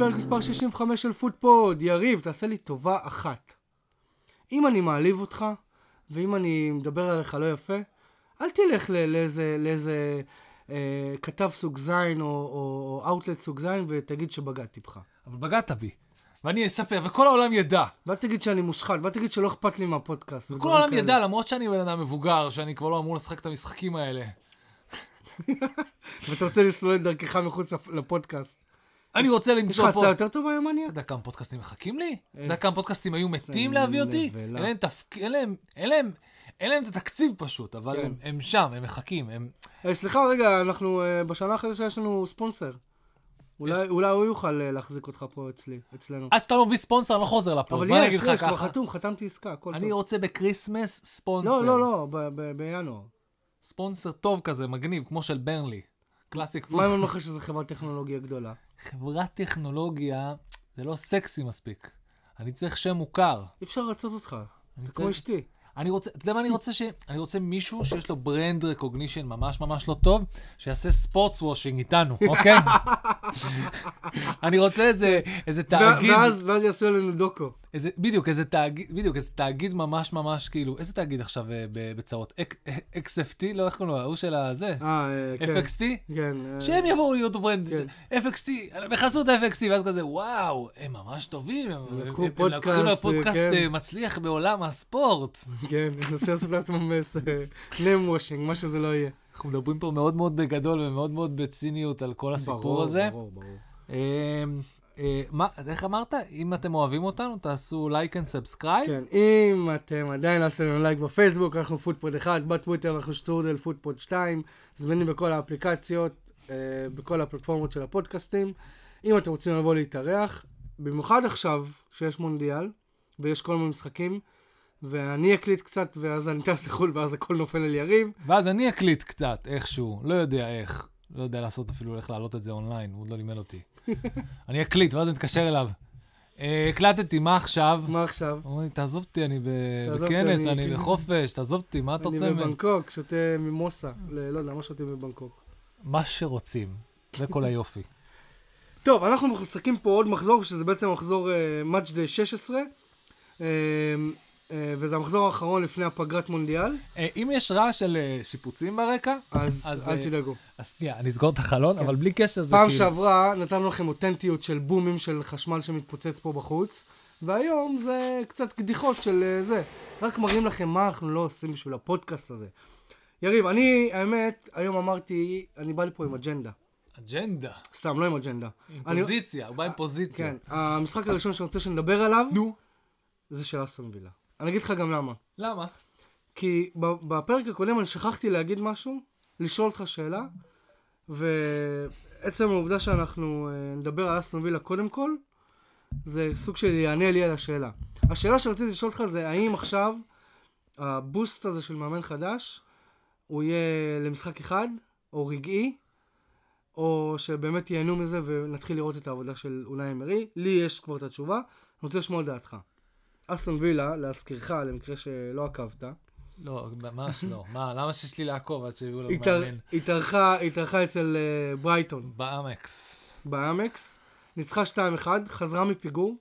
לפרק מספר 65 של פודפוד. יריב, תעשה לי טובה אחת. אם אני מעליב אותך, ואם אני מדבר עליך לא יפה, אל תלך לאיזה, לאיזה אה, כתב סוג זין או, או אאוטלט סוג זין ותגיד שבגדתי בך. אבל בגדת בי. ואני אספר, וכל העולם ידע. ואל תגיד שאני מושחת, ואל תגיד שלא אכפת לי מהפודקאסט. כל ודברים העולם כאלה. ידע, למרות שאני בן אדם מבוגר, שאני כבר לא אמור לשחק את המשחקים האלה. ואתה רוצה לסלול את דרכך מחוץ לפ- לפודקאסט. אני רוצה יש לך למצוא פה... הצעה יותר טובה, ימניה? אתה יודע כמה פודקאסטים מחכים לי? אתה יודע כמה פודקאסטים היו מתים להביא אותי? אין להם את התקציב פשוט, אבל כן. הם, שם, הם מחכים, הם... אה, סליחה רגע, אנחנו אה, בשנה אחרי זה יש לנו ספונסר. אולי, אולי הוא יוכל אה, להחזיק אותך פה אצלי, אצלנו. עד שאתה לא מביא ספונסר, אני לא חוזר לפה. אבל אני יש, לך יש, כבר. חתום, חתמתי עסקה, הכל אני טוב. רוצה ב Christmas ספונסר. לא, לא, לא, בינואר. ספונסר טוב כזה, מגניב, כמו של ברנלי. קלאסיק מה אם אני אומר לך שזו חברת טכנולוגיה גדולה? חברת טכנולוגיה זה לא סקסי מספיק. אני צריך שם מוכר. אי אפשר לרצות אותך. אתה כמו צריך- אשתי. אני רוצה, אתה יודע מה אני רוצה ש... אני רוצה מישהו שיש לו brand recognition ממש ממש לא טוב, שיעשה sports washing איתנו, אוקיי? אני רוצה איזה, איזה תאגיד, ואז ואז יעשו עלינו דוקו. איזה, בדיוק, איזה תאגיד, בדיוק, איזה תאגיד ממש ממש כאילו, איזה תאגיד עכשיו אה, ב- בצרות? XFT? לא, איך קוראים לו? ההוא של הזה? אה, אה, כן. FXT? כן. אה, שהם יבואו להיות brand, כן. FXT, בחסות ה-FXT, ואז כזה, וואו, הם ממש טובים, הם לקחו פודקאסט כן. אה, מצליח בעולם הספורט. כן, רוצה לעשות לעצמם name washing, מה שזה לא יהיה. אנחנו מדברים פה מאוד מאוד בגדול ומאוד מאוד בציניות על כל הסיפור ברור, הזה. ברור, ברור. אה, אה, מה, איך אמרת? אם אתם אוהבים אותנו, תעשו like and subscribe. כן, אם אתם עדיין לא עשיתם לנו לייק בפייסבוק, אנחנו פודפוד 1, בטוויטר אנחנו שטרודל פודפוד 2, זמינים בכל האפליקציות, אה, בכל הפלטפורמות של הפודקאסטים. אם אתם רוצים לבוא להתארח, במיוחד עכשיו שיש מונדיאל, ויש כל מיני משחקים, ואני אקליט קצת, ואז אני טס לחו"ל, ואז הכל נופל על יריב. ואז אני אקליט קצת, איכשהו, לא יודע איך. לא יודע לעשות אפילו איך להעלות את זה אונליין, הוא עוד לא לימד אותי. אני אקליט, ואז אני אתקשר אליו. אה, הקלטתי, מה עכשיו? מה עכשיו? הוא אומר לי, תעזוב אותי, אני בכנס, אני- אני בחופש, תעזוב אותי, מה אתה אני רוצה ממני? בבנקוק, שותה מימוזה. לא יודע, מה שותים בבנקוק? מה שרוצים. זה כל היופי. טוב, אנחנו משחקים פה עוד מחזור, שזה בעצם מחזור day 16, אה, אה, וזה המחזור האחרון לפני הפגרת מונדיאל, אה, אם יש רעש של אה, שיפוצים ברקע, אז, אז, אל אה, תדאגו. אז שנייה, אני אסגור את החלון, אבל בלי קשר זה פעם כאילו... שעברה נתנו לכם אותנטיות של בומים של חשמל שמתפוצץ פה בחוץ, והיום זה קצת קדיחות של אה, זה. רק מראים לכם מה אנחנו לא עושים בשביל הפודקאסט הזה. יריב, אני, האמת, היום אמרתי, אני בא לפה עם אג'נדה. אג'נדה. סתם, לא עם אג'נדה. עם אני- פוזיציה, הוא בא עם פוזיציה. כן, המשחק הראשון שאני רוצה שנדבר עליו, נו. זה של אסטון וילה. אני אגיד לך גם למה. למה? כי בפרק הקודם אני שכחתי להגיד משהו, לשאול אותך שאלה, ועצם העובדה שאנחנו אה, נדבר על אסטון וילה קודם כל, זה סוג של יענה לי על השאלה. השאלה שרציתי לשאול אותך זה האם עכשיו הבוסט הזה של מאמן חדש, הוא יהיה למשחק אחד, או רגעי, או שבאמת ייהנו מזה ונתחיל לראות את העבודה של אולי אמרי. לי יש כבר את התשובה, אני רוצה לשמוע את דעתך. אסטון וילה, להזכירך, למקרה שלא עקבת, לא, ממש לא. מה, למה שיש לי לעקוב עד שיביאו לנו התאר- מאמן? התארחה התארחה אצל אה, ברייטון באמקס. באמקס, ניצחה 2-1, חזרה מפיגור.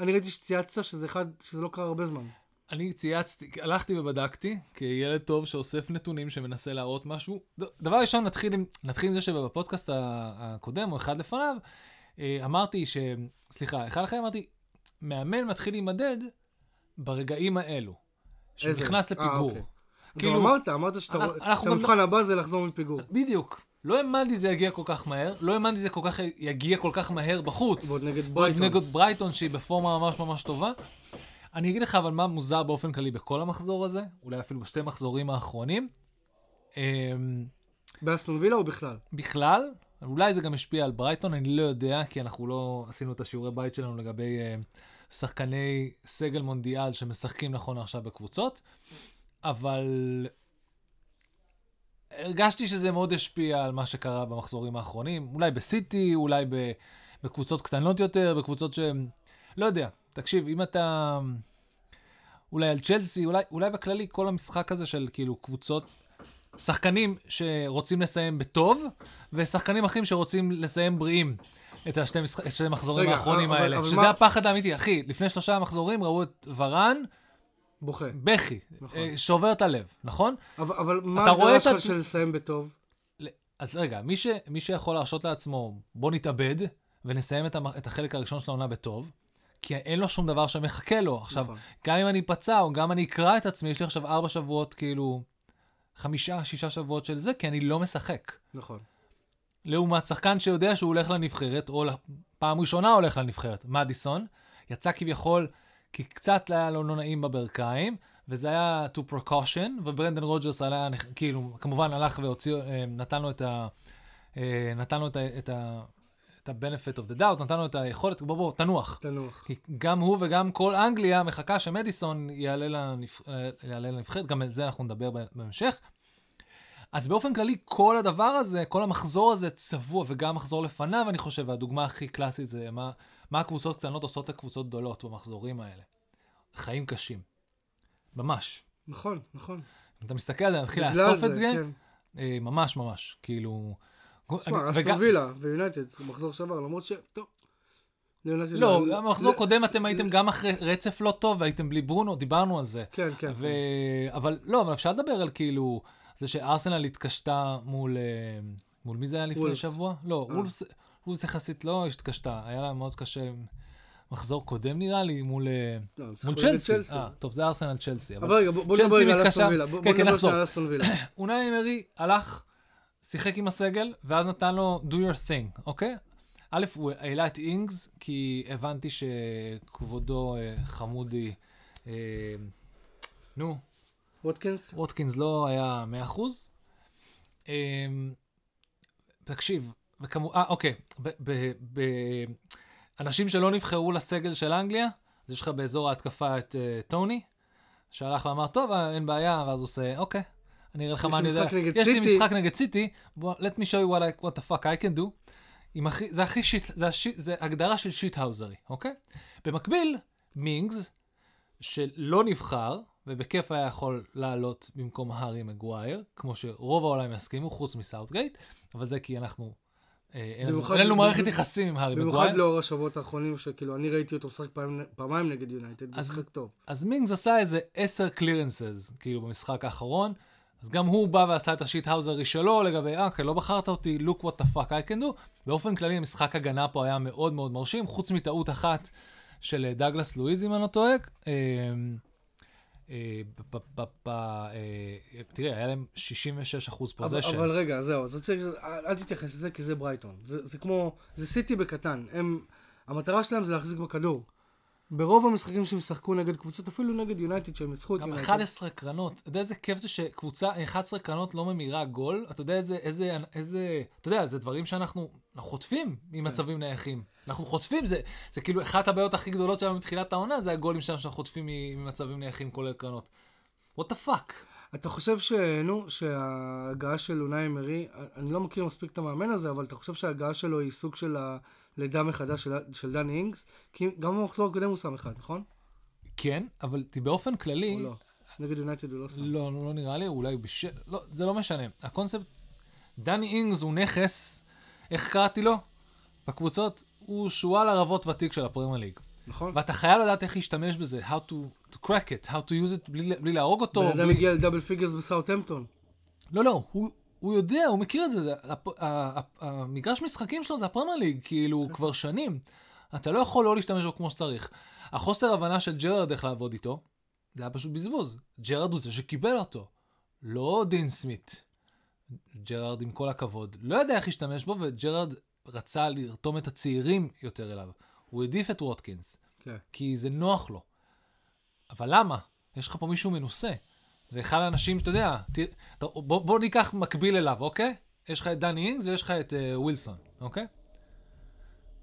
אני ראיתי שצייצת שזה אחד, שזה לא קרה הרבה זמן. אני צייצתי, הלכתי ובדקתי, כילד טוב שאוסף נתונים שמנסה להראות משהו. דבר ראשון, נתחיל עם, נתחיל עם זה שבפודקאסט הקודם, או אחד לפניו, אה, אמרתי ש... סליחה, אחד אחרי אמרתי, מאמן מתחיל להימדד ברגעים האלו. שהוא? נכנס אה, לפיגור. אוקיי. כאילו-. אמרת, אמרת שאתה אנחנו גם- שהמבחן הבא זה לחזור מפיגור. בדיוק. לא האמנתי זה יגיע כל כך מהר, לא האמנתי זה כל כך יגיע כל כך מהר בחוץ. ועוד נגד ועוד ברייטון. נגד ברייטון שהיא בפורמה ממש ממש טובה. אני אגיד לך אבל מה מוזר באופן כללי בכל המחזור הזה, אולי אפילו בשתי מחזורים האחרונים. אמ, באסטון וילה או בכלל? בכלל, אולי זה גם השפיע על ברייטון, אני לא יודע, כי אנחנו לא עשינו את השיעורי בית שלנו לגבי אה, שחקני סגל מונדיאל שמשחקים נכון עכשיו בקבוצות, אבל הרגשתי שזה מאוד השפיע על מה שקרה במחזורים האחרונים, אולי בסיטי, אולי ב- בקבוצות קטנות יותר, בקבוצות שהן... לא יודע, תקשיב, אם אתה... אולי על צ'לסי, אולי, אולי בכללי כל המשחק הזה של כאילו קבוצות שחקנים שרוצים לסיים בטוב, ושחקנים אחרים שרוצים לסיים בריאים את השתי משח... את המחזורים רגע, האחרונים אבל- האלה. אבל שזה מה- הפחד האמיתי, אחי. לפני שלושה מחזורים ראו את ורן, בוכה. בכי, נכון. אה, שובר את הלב, נכון? אבל, אבל מה ההגדרה את שלך הת- של לסיים בטוב? אז רגע, מי, ש... מי שיכול להרשות לעצמו, בוא נתאבד ונסיים את, המ... את החלק הראשון של העונה בטוב, כי אין לו שום דבר שמחכה לו. עכשיו, נכון. גם אם אני אפצע, או גם אני אקרע את עצמי, יש לי עכשיו ארבע שבועות, כאילו, חמישה, שישה שבועות של זה, כי אני לא משחק. נכון. לעומת שחקן שיודע שהוא הולך לנבחרת, או פעם ראשונה הולך לנבחרת, מדיסון, יצא כביכול, כי קצת היה לו לא נעים בברכיים, וזה היה to precaution, וברנדן רוג'רס נכ- כאילו, כמובן הלך והוציא, אה, נתן לו את ה... אה, נתן לו את ה... את ה... את ה-benefit of the doubt, נתן לו את היכולת, בוא בוא, תנוח. תנוח. כי גם הוא וגם כל אנגליה מחכה שמדיסון יעלה, לנבח... אה, יעלה לנבחרת, גם על זה אנחנו נדבר בהמשך. אז באופן כללי, כל הדבר הזה, כל המחזור הזה צבוע, וגם מחזור לפניו, אני חושב, והדוגמה הכי קלאסית זה מה, מה הקבוצות קטנות עושות לקבוצות גדולות במחזורים האלה. חיים קשים. ממש. נכון, נכון. אם אתה מסתכל על זה, נתחיל לאסוף את זה, כן. אה, ממש ממש, כאילו... תשמע, אסטון וילה ויונייטד, מחזור שעבר, למרות ש... טוב. לא, במחזור קודם אתם הייתם גם אחרי רצף לא טוב, והייתם בלי ברונו, דיברנו על זה. כן, כן. אבל לא, אבל אפשר לדבר על כאילו, זה שארסנל התקשתה מול, אה, מול מי זה היה לפני. שבוע? לא, אה. וולפס, וולפס יחסית לא התקשתה, היה לה מאוד קשה, מחזור קודם נראה לי, מול, אה, לא, מול צ'לסי. אה, טוב, זה ארסנל צ'לסי. אבל רגע, בוא נדבר על אסטון וילה. בוא כן, כן, נדבר על אסטון וילה. אונאי אמרי הלך, שיחק עם הסגל, ואז נתן לו do your thing, אוקיי? א', הוא העלה את אינגס, כי הבנתי שכבודו אה, חמודי, אה, נו, ווטקינס? ווטקינס לא היה 100%. אמ, תקשיב, וכמו, אה, אוקיי, ב, ב, ב, אנשים שלא נבחרו לסגל של אנגליה, אז יש לך באזור ההתקפה את טוני, שהלך ואמר, טוב, אה, אין בעיה, ואז הוא עושה, אוקיי, אני אראה לך מה אני יודע. יש לי סיטי." משחק נגד סיטי, let me show you what, I, what the fuck I can do. הכי, זה הכי shit, זה, ה shit, זה הגדרה של shithousery, אוקיי? במקביל, מינגס, שלא נבחר, ובכיף היה יכול לעלות במקום הארי מגווייר, כמו שרוב העולם יסכימו, חוץ מסאוטגייט, אבל זה כי אנחנו, אה, אין לנו- במיוחד- מערכת במיוחד- יחסים עם הארי במיוחד מגווייר. לאור השבועות האחרונים, שכאילו, אני ראיתי אותו משחק פעמיים נגד יונייטד, משחק טוב. אז מינגס עשה איזה 10 clearances, כאילו, במשחק האחרון. אז גם הוא בא ועשה את ה shithousery שלו לגבי, אה, אוקיי, לא בחרת אותי, look what the fuck I can do. באופן כללי, המשחק הגנה פה היה מאוד מאוד מרשים, חוץ מטעות אחת של אה, דגלס לואיז, אם אני לא טועה. אה, אה, אה, תראה, היה להם 66 אחוז אבל, possession. אבל רגע, זהו, אל, תתייחס לזה, כי זה ברייטון. זה, כמו, זה סיטי בקטן. המטרה שלהם זה להחזיק בכדור. ברוב המשחקים שהם שיחקו נגד קבוצות, אפילו נגד יונייטד, שהם ניצחו את גם יונייטד. 11 קרנות, אתה יודע איזה כיף זה שקבוצה, 11 קרנות לא ממירה גול? אתה יודע איזה, איזה, איזה, אתה יודע, זה דברים שאנחנו אנחנו חוטפים ממצבים נייחים. אנחנו חוטפים, זה, זה כאילו אחת הבעיות הכי גדולות שלנו מתחילת העונה, זה הגולים שלנו שאנחנו חוטפים ממצבים נייחים כולל קרנות. what the fuck? אתה חושב ש... נו, שההגעה של אונאי אמרי, אני לא מכיר מספיק את המאמן הזה, אבל אתה חושב שההגעה שלו היא סוג של הלידה מחדש של, של דני אינגס? כי גם במחזור הקודם הוא שם אחד, נכון? כן, אבל באופן כללי, או לא? נגד יונייטד הוא לא שם. לא, לא נראה לי, אולי בש... לא, זה לא משנה. הקונספט, דני אינגס הוא נכס, איך קראתי לו? בקבוצות, הוא שועל ערבות ותיק של הפרמייר ליג. נכון? ואתה חייב לדעת איך להשתמש בזה, how to, to crack it, how to use it בלי, בלי להרוג אותו. בן אדם בלי... הגיע ל double figures בסאוטהמפטון. לא, לא, הוא, הוא יודע, הוא מכיר את זה. המגרש משחקים שלו זה הפרמייר ליג, כאילו, כבר שנים. אתה לא יכול לא להשתמש בו כמו שצריך. החוסר הבנה של ג'רארד איך לעבוד איתו, זה היה פשוט בזבוז. ג'רארד הוא זה שקיבל אותו, לא דין סמית. ג'רארד, עם כל הכבוד, לא יודע איך להשתמש בו, וג'רארד רצה לרתום את הצעירים יותר אליו. הוא העדיף את ווטקינס. כן. כי זה נוח לו. אבל למה? יש לך פה מישהו מנוסה. זה אחד האנשים, שאתה יודע, ת, בוא, בוא ניקח מקביל אליו, אוקיי? יש לך את דני אינגס ויש לך את uh, ווילסון, אוקיי?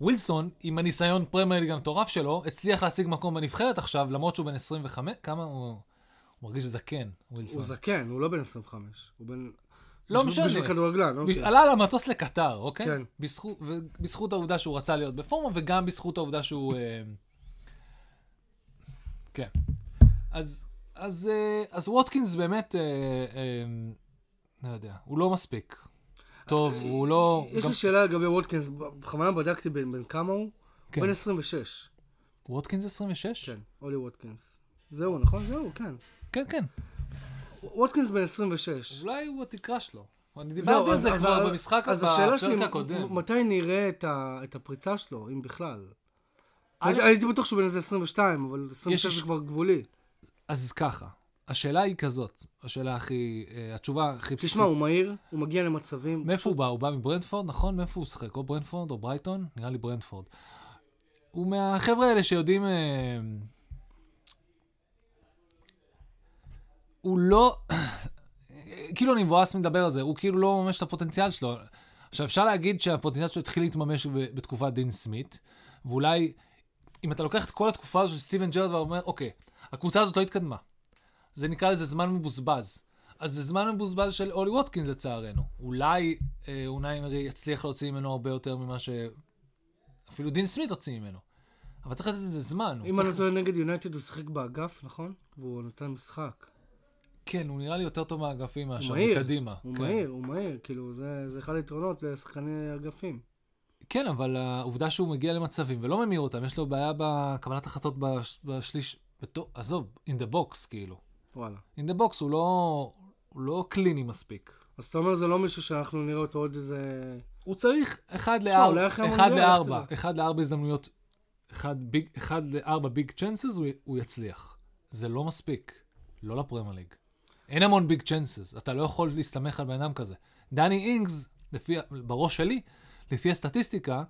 ווילסון, עם הניסיון פרמייר ליג המטורף שלו, הצליח להשיג מקום בנבחרת עכשיו, למרות שהוא בן 25, כמה הוא... הוא מרגיש זקן, ווילסון. הוא זקן, הוא לא בן 25. הוא בן... לא משנה. בשביל כדורגלן, אוקיי. עלה על המטוס לקטר, אוקיי? כן. בזכות, ובזכות העובדה שהוא רצה להיות בפורמה, וגם בזכות העובדה שהוא... אה, כן. אז, אז, אה, אז ווטקינס באמת, אה, אה, לא יודע, הוא לא מספיק. טוב, הוא לא... יש גם- לי שאלה לגבי ווטקינס, בכוונה בדקתי בין בין כמה הוא. כן. בן 26. ווטקינס 26? כן, אולי ווטקינס. זהו, נכון? זהו, כן. כן, כן. ווטקינס בן 26. אולי הוא התקרה שלו. אני דיברתי על אז- זה אז כבר במשחק, אז השאלה שלי, בפרק מ- הקודם. מתי נראה את ה- את הפריצה שלו, אם בכלל? א', הייתי- בטוח שהוא בן איזה 22, אבל 26 יש- זה כבר גבולי. אז ככה, השאלה היא כזאת, השאלה הכי, אה, התשובה הכי בסיסית. תשמע, הוא מהיר, הוא מגיע למצבים. מאיפה הוא בא? הוא בא מברנדפורד, נכון? מאיפה הוא שיחק? או ברנדפורד או ברייטון? נראה לי ברנדפורד. הוא מהחבר'ה האלה שיודעים... אה, הוא לא... כאילו אני מבואס מדבר על זה, הוא כאילו לא ממש את הפוטנציאל שלו. עכשיו, אפשר להגיד שהפוטנציאל שלו התחיל להתממש בתקופת דין סמית, ואולי, אם אתה לוקח את כל התקופה הזו של סטיבן ג'רד ואומר, אוקיי, הקבוצה הזאת לא התקדמה. זה נקרא לזה זמן מבוזבז. אז זה זמן מבוזבז של אולי ווטקינס לצערנו. אולי אה, אונאי אמרי יצליח להוציא ממנו הרבה יותר ממה ש... אפילו דין סמית הוציא ממנו. אבל צריך לתת לזה זמן. אם. אני טועה נגד יונייטד הוא שיחק באגף, נכון? והוא נתן משחק. כן, הוא נראה לי יותר טוב מהאגפים מאשר. מקדימה. הוא כן. מהיר, הוא מהיר, כאילו, זה זה אחד היתרונות לשחקני אגפים. כן, אבל העובדה שהוא מגיע למצבים ולא ממיר אותם, יש לו בעיה בקבלת החלטות בש... בשליש... בתו... עזוב, in the box כאילו. וואלה. in the box הוא לא, הוא לא קליני מספיק. אז אתה אומר זה לא מישהו שאנחנו נראה אותו עוד איזה... הוא צריך 1 תשמע, אולי ל-4, אחרי 1 המונדיאל, לך ל-4, תדע. 1 ל-4 הזדמנויות, 1 ל-4 ביג צ'אנסס, הוא יצליח. זה לא מספיק, לא לפרמייר ליג. אין המון ביג צ'אנסס, אתה לא יכול להסתמך על בן אדם כזה. דני אינגס, לפי, בראש שלי, לפי הסטטיסטיקה,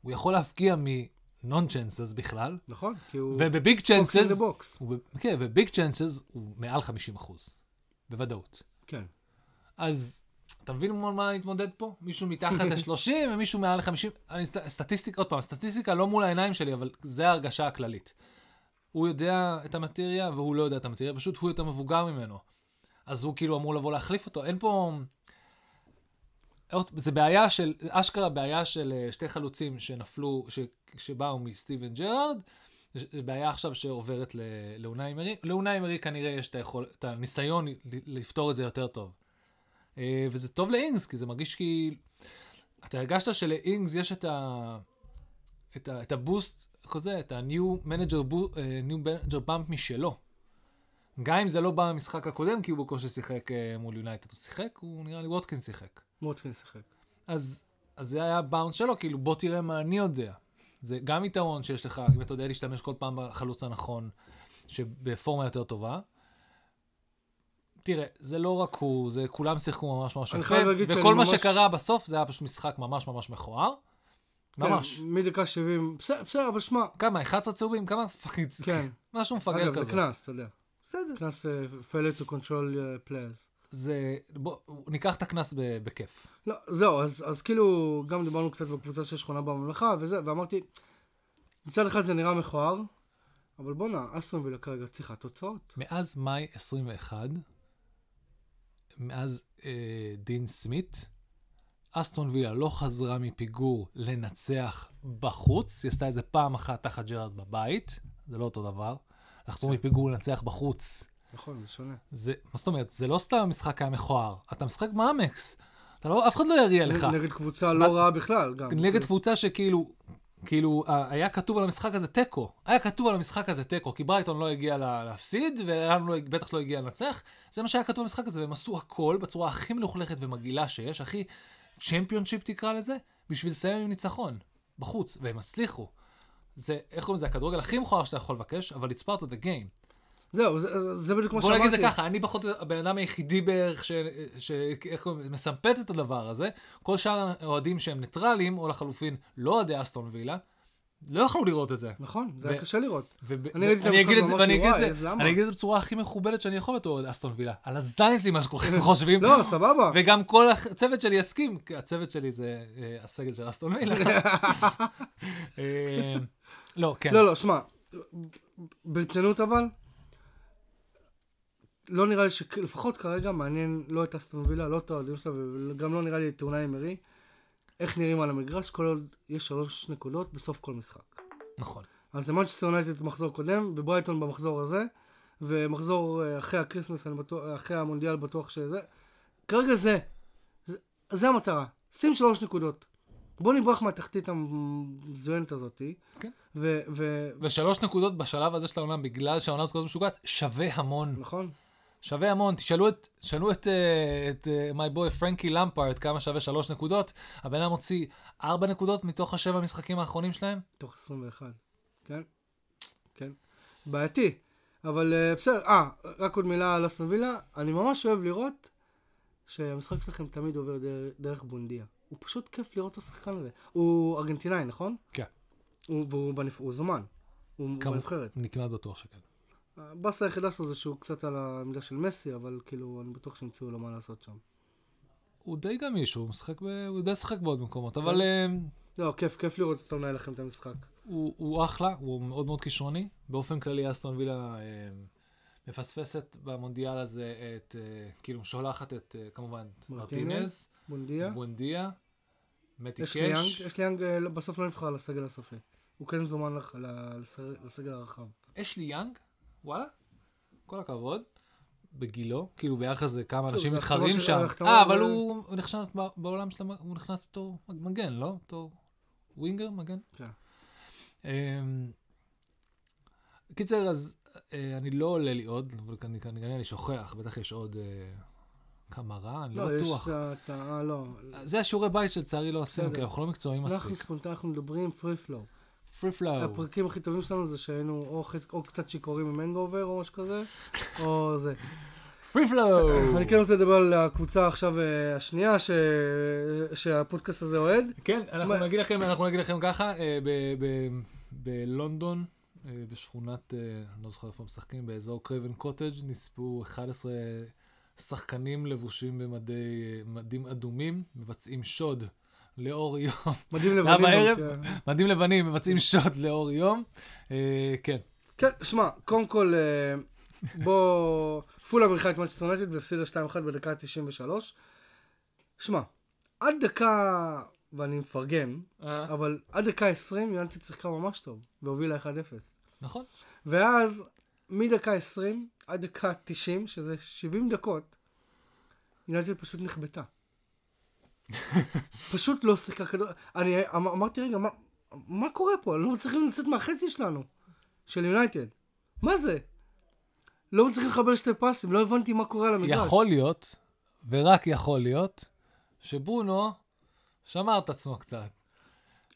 הוא יכול להפקיע מנון צ'אנסס בכלל, נכון? כי הוא... ובביג צ'אנסס. כן, וביג צ'אנסס הוא מעל 50 אחוז, בוודאות. כן. אז אתה מבין מול מה להתמודד פה? מישהו מתחת ל-30 ומישהו מעל ל-50. אני סט- סטטיסטיקה, עוד פעם, סטטיסטיקה לא מול העיניים שלי, אבל זה ההרגשה הכללית. הוא יודע את המטריה והוא לא יודע את המטריה, פשוט הוא יותר מבוגר ממנו. אז הוא כאילו אמור לבוא להחליף אותו. אין פה... זה בעיה של, אשכרה בעיה של אה, שתי חלוצים שנפלו, ש, שבאו מסטיבן ג'רארד, זה זה בעיה עכשיו שעוברת לאונאי אמרי. לאונאי אמרי כנראה יש את, היכול, את הניסיון לפתור את זה יותר טוב. אה, וזה טוב לאינגס, כי זה מרגיש כי... אתה הרגשת שלאינגס יש את, ה... את, ה... את ה boost כזה, את ה-new manager, אה, manager bump משלו. גם אם זה לא בא במשחק הקודם, כי הוא בקושי שיחק מול יונייטד, הוא שיחק, הוא נראה לי ווטקינס שיחק. ווטקינס שיחק. אז, אז זה היה ה bounce שלו, כאילו בוא תראה מה אני יודע. זה גם יתרון שיש לך, אם אתה יודע להשתמש כל פעם בחלוץ הנכון, שבפורמה יותר טובה. תראה, זה לא רק הוא, זה כולם שיחקו ממש ממש יפה, וכל מה ממש- שקרה בסוף זה היה פשוט משחק ממש ממש מכוער. ממש. כן, מדקה 70, בסדר, בסדר, אבל שמע, כמה, 11 צהובים? כמה פאקינג... כן. משהו מפגר אגב, כזה. זה קנס, אתה יודע. בסדר. קנס אה, failure to control uh, players. זה... בוא, ניקח את הקנס בכיף. לא, זהו, אז, אז כאילו, גם דיברנו קצת בקבוצה של שכונה בממלכה וזה, ואמרתי, מצד אחד זה נראה מכוער, אבל בואנה, אסטון וילה כרגע צריכה תוצאות. מאז מאי 21, מאז אה, דין סמית, אסטון וילה לא חזרה מפיגור לנצח בחוץ, היא עשתה את זה פעם אחת תחת ג'רארד בבית, זה לא אותו דבר. לחזור מפיגור לנצח בחוץ, נכון, זה שונה. זה, מה זאת אומרת, זה לא סתם המשחק היה מכוער, אתה משחק מאמקס, אתה לא, אף אחד לא יריע לך. נגד קבוצה לא רעה בכלל, גם. נגד קבוצה שכאילו, כאילו, ה- היה כתוב על המשחק הזה תיקו. היה כתוב על המשחק הזה תיקו, כי ברייטון לא הגיע לה- להפסיד, ולנו לא, בטח לא הגיע לנצח. זה מה שהיה כתוב במשחק הזה, והם עשו הכל בצורה הכי מלוכלכת ומגעילה שיש, הכי צ'מפיונשיפ תקרא לזה, בשביל לסיים עם ניצחון, בחוץ, והם הצליחו. זה, איך קוראים לזה, הכדורגל הכי מכוער שאתה יכול לבקש, אבל it's part of the game. זהו, זה, זה בדיוק מה בוא נגיד שאמרתי. זה ככה, אני פחות הבן אדם היחידי בערך ש... ש... איך קוראים לזה? מסמפת את הדבר הזה. כל שאר האוהדים שהם ניטרלים, או לחלופין לא אוהדי אסטון וילה, לא יכלו לראות את זה. נכון, זה היה קשה לראות. אני ראיתי את המשחק ואמרתי, "וואי, אז למה?" אני אגיד את זה בצורה הכי מכובדת שאני יכול בתור אסטון וילה. על הזין שלי מה שכולכם חושבים. לא, סבבה. וגם כל הצוות שלי יסכים, כי הצוות שלי זה אה, הסגל של אסטון וילה. אה, לא, כן. לא, לא, שמע, ברצינות אבל, לא נראה לי שלפחות כרגע מעניין לא את אסטון וילה, לא את האוהדים שלה, וגם לא נראה לי את אונאי אמרי, איך נראים על המגרש כל עוד יש שלוש נקודות בסוף כל משחק. נכון. אז זה מנצ'סטר יונייטד במחזור קודם, וברייטון במחזור הזה, ומחזור אה, אחרי ה Christmas, בטוח, אחרי המונדיאל בטוח שזה, כרגע זה. זה, זה המטרה. שים שלוש נקודות. בוא נברח מהתחתית המזוינת הזאתי. כן. ו... ו... ושלוש נקודות בשלב הזה של העונה, בגלל שהעונה הזאת כל כך משוגעת, שווה המון. נכון? שווה המון. תשאלו את, תשאלו את, אה, את אה, my boy פרנקי למפארד כמה שווה שלוש נקודות. הבן אדם הוציא ארבע נקודות מתוך השבע משחקים האחרונים שלהם. תוך 21. כן? כן. בעייתי. אבל אה, בסדר, אה, רק עוד מילה על אסטון וילה. אני ממש אוהב לראות שהמשחק שלכם תמיד עובר דרך, דרך בונדיה. הוא פשוט כיף לראות את השחקן הזה. הוא ארגנטינאי, נכון? כן. הוא, והוא בנפ... הוא זומן. הוא כמה- בנבחרת. אני כמעט בטוח שכן. הבאסה היחידה שלו זה שהוא קצת על העמדה של מסי, אבל כאילו, אני בטוח שימצאו לו מה לעשות שם. הוא די גמיש, הוא משחק, ב... הוא יודע לשחק בעוד מקומות, אבל אה, לא, כיף, כיף לראות אותו מנהל לכם את המשחק. הוא, הוא אחלה, הוא מאוד מאוד כישרוני. באופן כללי, אסטון וילה אה, מפספסת במונדיאל הזה את, אה, כאילו, שולחת את, אה, כמובן, מרטינז, בואנדיה. בואנדיה, יאנג, קאש. יש לי יאנג, אה, בסוף לא נבחר לסגל הסופי. הוא כן לסגל- לסגל הרחב. אשלי יאנג, וואלה, כל הכבוד. בגילו, כאילו ביחס לכמה אנשים מתחרים שם. אה, אבל הוא נכנס בעולם של. הוא נכנס בתור מגן, לא? בתור winger, מגן? כן. אמ, קיצר, אז אה, אני לא עולה לי עוד, אבל כנראה אני שוכח, בטח יש עוד אה, כמה רע, אני לא לא, יש בטוח. את ה... אה, לא. זה השיעורי בית שלצערי לא בסדר. כי אנחנו לא מקצועיים אנחנו מספיק. ספונטניים, אנחנו מדברים free flow. free flow. הפרקים הכי טובים שלנו זה שהיינו או חצ- או קצת שיכורים עם hangover או משהו כזה, או זה. free flow. אני כן רוצה לדבר על הקבוצה עכשיו אה, השנייה ש- שהפודקאסט הזה אוהד. כן, אנחנו מה- נגיד לכם, אנחנו נגיד לכם ככה, אה, ב- ב- בלונדון, אה, בשכונת, אני לא זוכר איפה משחקים, באזור קרייבן קוטג' נצפו 11 שחקנים לבושים במדים אדומים, מבצעים שוד לאור יום. מדים זה לבנים. היה בערב? כן. מדים לבנים מבצעים שוד לאור יום. אה, כן. כן, שמע, קודם כל, אה, בוא... פולהאם אירחה את מנצ'סטר יונייטד והפסידה 2-1 בדקה 93. שמע, עד דקה, ואני מפרגן, אבל עד דקה 20 יונייטד שיחקה ממש טוב, והובילה 1-0. נכון. ואז, מדקה 20 עד דקה 90, שזה 70 דקות, יונייטד פשוט נכבתה. פשוט לא שיחקה כדור... אני אמ- אמרתי, רגע, מה, מה קורה פה? לא מצליחים לצאת מהחצי שלנו, של יונייטד. מה זה? לא מצליחים לחבר שתי פסים, לא הבנתי מה קורה על המגרש. יכול להיות, ורק יכול להיות, שברונו שמר את עצמו קצת.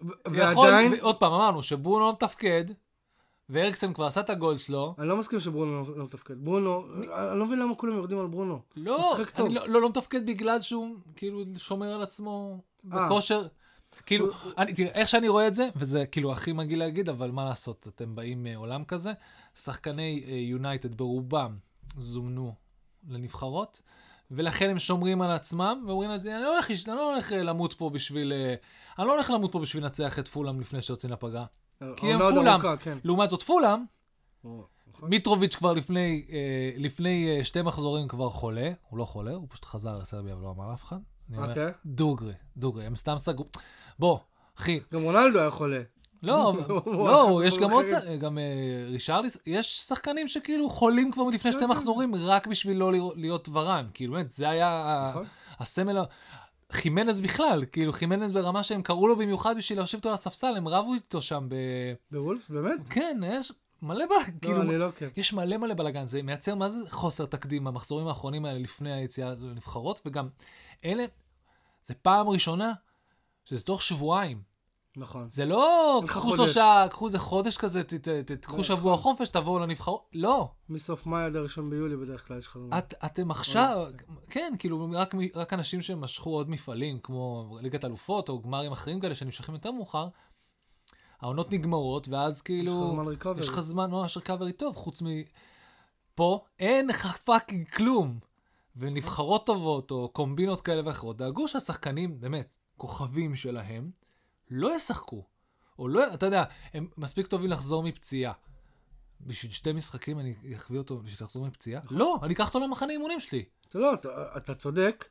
יכול- ועדיין, עוד פעם, אמרנו שברונו לא מתפקד, ואריקסן כבר עשה את הגול שלו. אני לא מסכים שברונו לא- לא מתפקד. ברונו, אני לא מבין למה כולם יורדים על ברונו. לא. אני לא, לא, לא מתפקד בגלל שהוא כאילו שומר על עצמו אה. בכושר. כאילו, אני, תראה, איך שאני רואה את זה, וזה כאילו הכי מגעיל להגיד, אבל מה לעשות, אתם באים מעולם כזה, שחקני יונייטד ברובם זומנו לנבחרות, ולכן הם שומרים על עצמם, ואומרים על זה, אני לא הולך, אני לא הולך אה, למות פה בשביל, אה, אני לא הולך למות פה בשביל לנצח את פולאם לפני שיוצאים לפגרה. כי הם פולאם. כן. לעומת זאת, פולאם, נכון. מיטרוביץ' כבר לפני, אה, לפני אה, שתי מחזורים כבר חולה, הוא לא חולה, הוא פשוט חזר לסרביה ולא אמר לאף אחד. אני אומר, אוקיי. דוגרי, דוגרי, הם סתם סגרו. בוא, אחי, גם רונלדו היה חולה. לא, לא, יש גם עוד, גם אה, רישרליס, יש שחקנים שכאילו חולים כבר מלפני שתי כן, כן. מחזורים רק בשביל לא להיות ורן, כאילו באמת, זה היה נכון. הסמל, חימנז בכלל, כאילו חימנז ברמה שהם קראו לו במיוחד בשביל להושיב אותו על הספסל, הם רבו איתו שם ב... בוולף? באמת? כן, יש מלא בלאגן, כאילו, לא, אני לא כן. יש מלא מלא בלאגן, זה מייצר מה זה חוסר תקדים במחזורים האחרונים האלה לפני היציאה לנבחרות, וגם אלה, זה פעם ראשונה שזה תוך שבועיים. נכון. זה לא, קחו. שלושה, קחו איזה חודש כזה, תקחו שבוע חופש, תבואו לנבחרות. לא, מסוף מאי עד הראשון ביולי בדרך כלל יש לך זמן. את, אתם עכשיו, כן, כאילו, רק, מ- רק אנשים שמשכו עוד מפעלים, כמו ליגת אלופות או גמרים אחרים כאלה שנמשכים יותר מאוחר, העונות נגמרות, ואז כאילו... יש לך זמן ריקאברי. יש לך זמן ממש ריקאברי טוב, חוץ מ... פה אין לך fucking כלום. ונבחרות טובות, או קומבינות כאלה ואחרות, דאגו שהשחקנים, באמת, כוכבים שלהם, לא ישחקו. או לא, אתה יודע, הם מספיק טובים לחזור מפציעה. בשביל שתי משחקים אני אחביא אותו בשביל לחזור מפציעה? לא, אני אקח אותו למחנה אימונים שלי. זה לא, אתה- אתה צודק.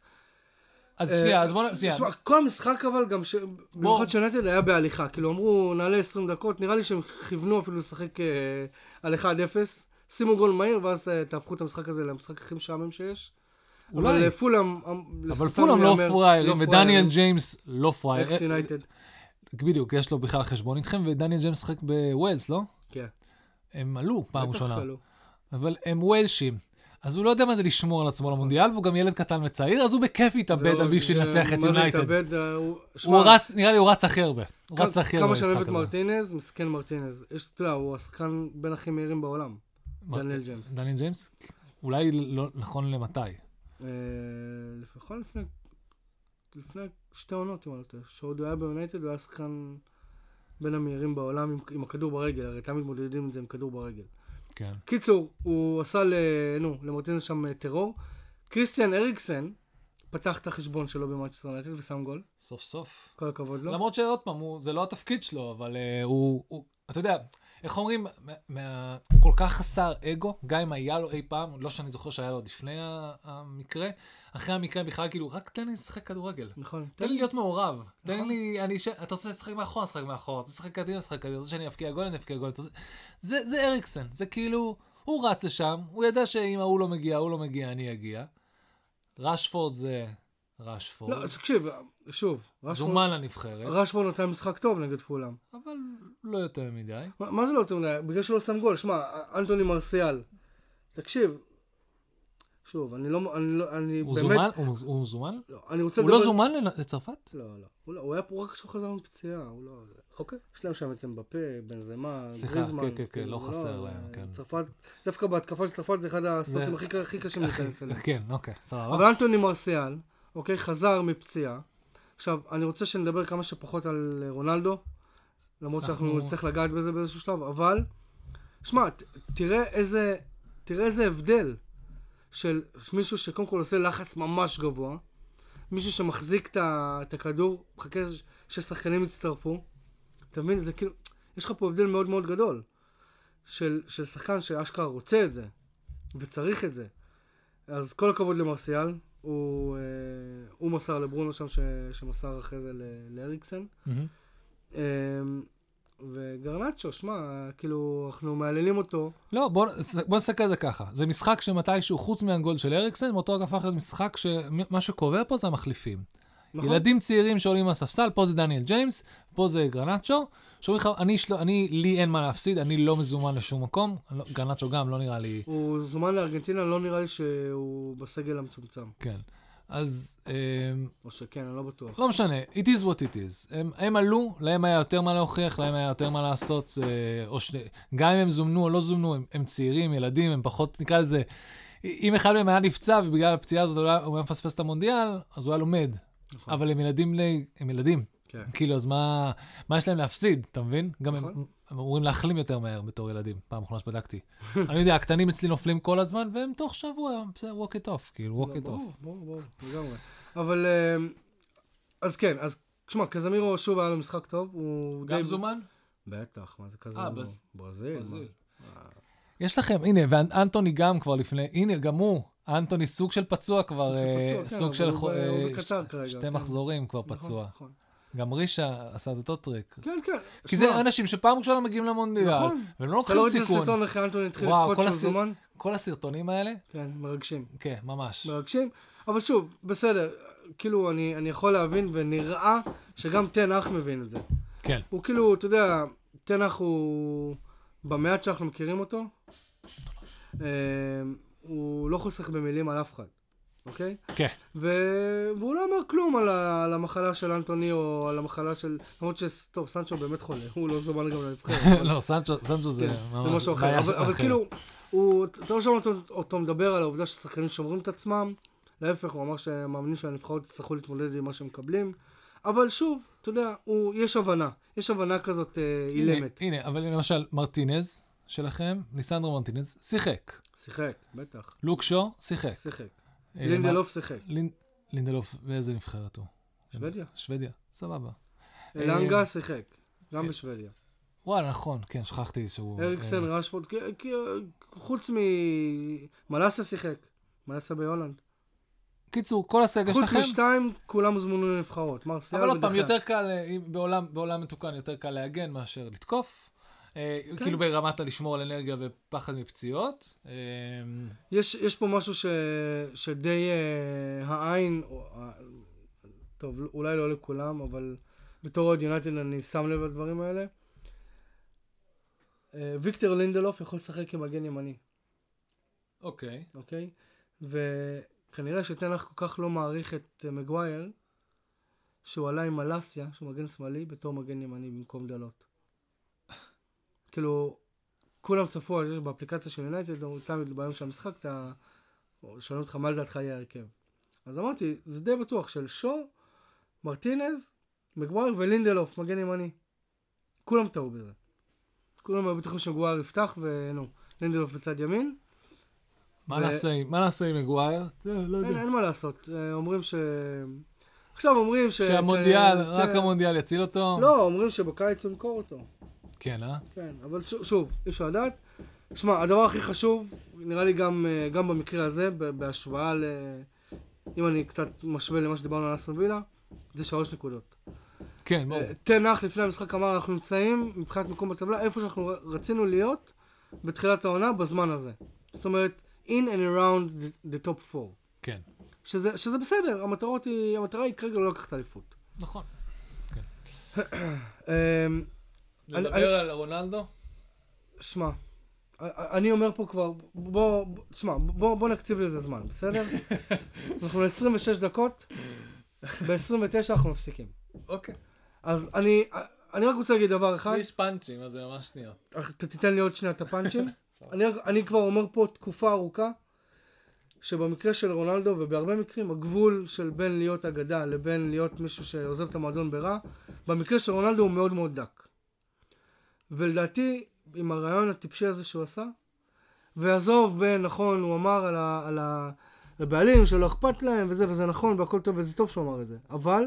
אז אה, שנייה, אז בוא נ... שנייה. תשמע, כל המשחק אבל גם. במיוחד שיונייטד היה בהליכה. כאילו אמרו, נעלה 20 דקות, נראה לי שהם כיוונו אפילו לשחק אה, על 1-0. שימו גול מהיר, ואז אה, תהפכו את המשחק הזה למשחק הכי משעמם שיש. אבל פולהאם... אבל פולהאם לא פראיירים, ודניאל ג'יימס לא פראייר. אקס יונייטד. בדיוק, יש לו בכלל חשבון איתכם, ודניאל ג'יימס שחק בווילס, לא? כן. הם עלו פעם ראשונה. אבל הם ווילשים. אז הוא לא יודע מה זה לשמור על עצמו למונדיאל, והוא גם ילד קטן וצעיר, אז הוא בכיף יתאבד על ועוד, בשביל לנצח את יונייטד. התאבד? הוא- רץ, נראה לי הוא רץ הכי הרבה. הוא רץ הכי הרבה כמה שאני אוהב במשחק את הזה. מרטינז, מסכן מרטינז. יש, אתה יודע, הוא השחקן בין הכי מהירים בעולם. דניאל ג'יימס. דניאל ג'יימס? אולי לא נכון למתי. אה, לפחות לפני, לפני שתי עונות, אם אני לא טועה. שעוד הוא היה ביונייטד, הוא היה שחקן בין המהירים בעולם עם, עם הכדור ברגל, הרי תמיד מתמודדים את זה עם כדור ברגל. כן. קיצור, הוא עשה ל... נו, למרטינז שם אה, טרור. קריסטיאן אריקסן פתח את החשבון שלו במאצ'סטר יונייטד ושם גול. סוף סוף. כל הכבוד לו. למרות שעוד פעם, הוא- זה לא התפקיד שלו, אבל אה, הוא, הוא- אתה יודע, איך אומרים, מה- הוא כל כך חסר אגו, גם אם היה לו אי פעם, לא שאני זוכר שהיה לו עוד לפני המקרה, אחרי המקרה בכלל כאילו, רק תן לי לשחק כדורגל. נכון. תן לי להיות מעורב. תן נכון. לי, אני, ש... אתה רוצה לשחק מאחור, נשחק מאחור. אתה רוצה לשחק קדימה, נשחק קדימה. אתה רוצה שאני אפקיע גול, אני אפקיע גול. זה, זה אריקסן. זה כאילו, הוא רץ לשם, הוא ידע שאם ההוא לא מגיע, ההוא לא מגיע, אני אגיע. רשפורד זה רשפורד. לא, תקשיב, שוב, זומן לנבחרת, רשפורד נתן משחק טוב נגד פולאם. אבל לא יותר מדי. מה- מה זה לא יותר מדי? בגלל שהוא לא שם גול. שמע, אנטוני מרסיאל, תקשיב, שוב, אני לא, אני לא, אני הוא באמת, זומן? הוא הוא זומן? לא, אני רוצה הוא לא זומן לנ- לצרפת? לא, לא, הוא לא, הוא היה פה רק כשהוא חזר מפציעה, הוא לא, אוקיי. יש להם שם את אמבפה, בנזמה, סליחה, גריזמן. כן, כן, כן, כאילו, לא זה חסר להם, כן. צרפת, דווקא בהתקפה של צרפת זה אחד הסרטים הכי הכי קשים להיכנס אליהם. כן, אוקיי, סבבה. אבל אנטוני מרסיאל, אוקיי, חזר מפציעה. עכשיו, אני רוצה שנדבר כמה שפחות על אה, רונלדו, למרות שאנחנו אנחנו- נצטרך לגעת בזה באיזשהו שלב, אבל, שמע, תראה איזה, תראה איזה הבדל של מישהו שקודם כל עושה לחץ ממש גבוה, מישהו שמחזיק את הכדור, מחכה ששחקנים יצטרפו, אתה מבין? זה כאילו, יש לך פה הבדל מאוד מאוד גדול, של, של שחקן שאשכרה רוצה את זה, וצריך את זה. אז כל הכבוד למרסיאל, הוא, אה, הוא מסר לברונו שם, ש, שמסר אחרי זה לאריקסן. אה, וגרנצ'ו, שמע, כאילו, אנחנו מהללים אותו. לא, בוא, בוא נסתכל על זה ככה. זה משחק שמתישהו, חוץ מהגול של אריקסן, מאותו רגע הפך להיות משחק שמה שקובע פה זה המחליפים. נכון? ילדים צעירים שעולים מהספסל, פה זה דניאל ג'יימס, פה זה גרנצ'ו. שאומרים לך, אני, של... אני, לי אין מה להפסיד, אני לא מזומן לשום מקום. לא, גרנצ'ו גם, לא נראה לי, הוא זומן לארגנטינה, לא נראה לי שהוא בסגל המצומצם. כן. אז אה, או שכן, אני לא בטוח. לא משנה, it is what it is. הם, הם עלו, להם היה יותר מה להוכיח, להם היה יותר מה לעשות, אה, או ש... גם אם הם זומנו או לא זומנו, הם, הם צעירים, ילדים, הם פחות, נקרא לזה, אם אחד מהם היה נפצע ובגלל הפציעה הזאת הוא היה- הוא היה מפספס את המונדיאל, אז הוא היה לומד. נכון. אבל הם ילדים, ל... הם ילדים. כן. כאילו, אז מה, מה יש להם להפסיד, אתה מבין? גם הם, נכון. הם אמורים להחלים יותר מהר בתור ילדים, פעם אחרונה שבדקתי. אני יודע, הקטנים אצלי נופלים כל הזמן, והם תוך שבוע, בסדר, walk it off, כאילו, walk לא, it off. ברור, ברור, לגמרי. אבל, אה, אז כן, אז, תשמע, קזמירו שוב היה לו משחק טוב, הוא די... בטח, מה זה קזמירו? אה, ברז- ברזיל. מה? יש לכם, הנה, ואנטוני גם כבר לפני, הנה, גם הוא, אנטוני סוג של פצוע כבר, סוג של אה, פצוע, כן, סוג של הוא ב- הוא אה, בקטר כרגע, שתי כן. מחזורים כבר נכון, פצוע. גם רישה עשה את אותו טריק. כן, כן. כי זה אנשים שפעם ראשונה מגיעים למונדיאל, נכון. והם לא אתה לא לוקחים ראית את סיכון. הסרטון איך אנטוני התחיל לבכות כל שהוא זומן? כל הסרטונים האלה, כן, מרגשים. כן, ממש. מרגשים. אבל שוב, בסדר, כאילו, אני, אני יכול להבין, ונראה שגם תנח מבין את זה. כן. הוא כאילו, אתה יודע, תנח הוא, במעט שאנחנו מכירים אותו, אה, הוא לא חוסך במילים על אף אחד, אוקיי? כן. ו... והוא לא אמר כלום על, ה... על המחלה של אנטוני או על המחלה של... למרות ש... טוב, סנצ'ו באמת חולה, הוא לא זומן גם לנבחרת. לא, סנצ'ו סנצ'ו זה כן, ממש זה משהו אחר. אבל, אבל. כאילו, הוא, אתה לא שמעת אותו, אותו מדבר על העובדה ששחקנים שומרים את עצמם, להפך, הוא אמר שהמאמנים של הנבחרות יצטרכו להתמודד עם מה שהם מקבלים, אבל שוב, אתה יודע, הוא, יש הבנה, יש הבנה כזאת אה, הנה, אילמת. הנה, אבל למשל, מרטינז שלכם, ליסנדרו מרטינז, שיחק. שיחק, בטח, לוק שו, שיחק. שיחק. אה, לינדלוף שיחק. לינדלוף, באיזה נבחרת הוא? שוודיה. שוודיה, סבבה. אלנגה שיחק, גם בשוודיה. וואלה, נכון, כן, שכחתי שהוא... אריקסן, אה, רשפורד, כי- כי- חוץ מ... מלאסה שיחק, מלאסה בהולנד. קיצור, כל הסגל חוץ שלכם, משתיים, כולם זומנו לנבחרות. מרסיאל אבל עוד פעם. יותר קל, אה, בעולם מתוקן, יותר קל להגן מאשר לתקוף. כן. כאילו ברמת הלשמור על אנרגיה ופחד מפציעות. אה, יש, יש פה משהו ש, שדי uh, העין, או, טוב, אולי לא לכולם, אבל בתור אוהד יונייטד אני שם לב לדברים האלה. Uh, ויקטור לינדלוף יכול לשחק כמגן ימני, אוקיי. אוקיי? וכנראה שתנח כל כך לא מעריך את מגווייר, שהוא עלה עם מלאסיה, שהוא מגן שמאלי, בתור מגן ימני במקום דלות. כאילו, כולם צפו על זה באפליקציה של יונייטד, או תמיד ביום של המשחק, אתה... שואלים אותך מה לדעתך יהיה ההרכב. אז אמרתי, זה די בטוח של שו, מרטינז, מגווייר ולינדלוף, מגן ימני. כולם טעו בזה. כולם היו בטוחים שמגווייר יפתח, ונו, לינדלוף בצד ימין. מה ו- נעשה עם- מה נעשה עם מגווייר? לא אין, יודע. אין מה לעשות, אה, אומרים ש... עכשיו אומרים ש... שהמונדיאל, כן, רק כן. המונדיאל יציל אותו? לא, אומרים שבקיץ הוא ימכור אותו. כן, אה? כן, אבל ש- שוב, אי אפשר לדעת. שמע, הדבר הכי חשוב, נראה לי גם, אה, גם במקרה הזה, בהשוואה ל... אם אני קצת משווה למה שדיברנו על אסטון וילה, זה שלוש נקודות. כן, ברור. אה, תנח לפני המשחק אמר, אנחנו נמצאים מבחינת מקום בטבלה, איפה שאנחנו רצינו להיות בתחילת העונה, בזמן הזה. זאת אומרת, in and around the, top four. כן, שזה, שזה בסדר, המטרות היא, המטרה היא כרגע לא לקחת אליפות. נכון. אני- נדבר על רונלדו? שמע, אני אומר פה כבר, בוא, תשמע, בוא, בוא נקציב לזה זמן, בסדר? אנחנו ל-26 דקות, ב-29 אנחנו מפסיקים. אוקיי. אז אני, אני רק רוצה להגיד דבר אחד, יש פאנצ'ים, אז זה ממש שניות. אתה תיתן לי עוד שנייה את הפאנצ'ים. אני, אני כבר אומר פה תקופה ארוכה, שבמקרה של רונלדו, ובהרבה מקרים, הגבול של בין להיות אגדה לבין להיות מישהו שעוזב את המועדון ברע, במקרה של רונלדו הוא מאוד מאוד דק. ולדעתי, עם הרעיון הטיפשי הזה שהוא עשה, ועזוב בין, נכון, הוא אמר על, ה, על ה, הבעלים שלא אכפת להם, וזה, וזה נכון, והכל טוב, וזה טוב שהוא אמר את זה. אבל,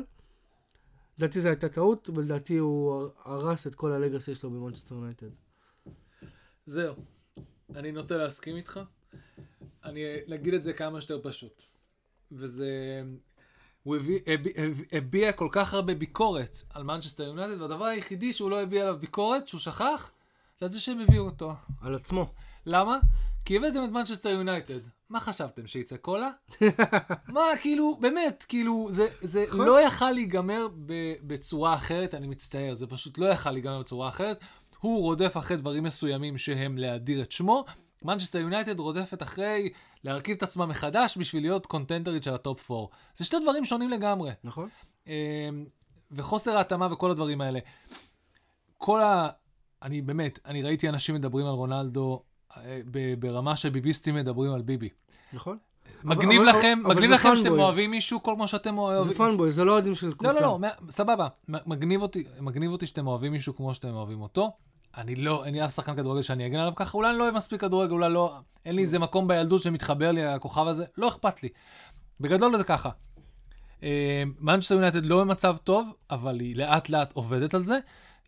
לדעתי זו הייתה טעות, ולדעתי הוא הרס את כל הלגאסי שלו במונצ'סטר יונייטד. זהו. אני נוטה להסכים איתך. אני אגיד את זה כמה שיותר פשוט. וזה... הוא הביע- כל כך הרבה ביקורת על מנצ'סטר יונייטד, והדבר היחידי שהוא לא הביע עליו ביקורת, שהוא שכח, זה על זה שהם הביאו אותו. על עצמו. למה? כי הבאתם את מנצ'סטר יונייטד. מה חשבתם, שיצא קולה? מה, כאילו, באמת, כאילו, זה, זה נכון. לא יכל להיגמר בצורה אחרת, אני מצטער, זה פשוט לא יכל להיגמר בצורה אחרת. הוא רודף אחרי דברים מסוימים שהם להאדיר את שמו. מנצ'סטר יונייטד רודפת אחרי להרכיב את עצמה מחדש בשביל להיות contenderית של ה top 4. זה שתי דברים שונים לגמרי. נכון? אמ, וחוסר ההתאמה וכל הדברים האלה. כל ה... אני באמת, אני ראיתי אנשים מדברים על רונלדו אה, ברמה שביביסטים מדברים על ביבי. נכון? מגניב אבל- לכם, אבל מגניב זה לכם שאתם fanboys. אוהבים מישהו כל כמו שאתם זה אוהבים. fanboy, זה לא אוהדים של קבוצה. לא, לא, לא, סבבה. מגניב אותי, מגניב אותי שאתם אוהבים מישהו כמו שאתם אוהבים אותו. אני לא, אין לי אף שחקן כדורגל שאני אגן עליו ככה, אולי אני לא אוהב מספיק כדורגל, אולי לא, אין לי איזה מקום בילדות שמתחבר לי הכוכב הזה, לא אכפת לי. בגדול זה ככה. מנצ'סטר יונייטד לא במצב טוב, אבל היא לאט לאט עובדת על זה.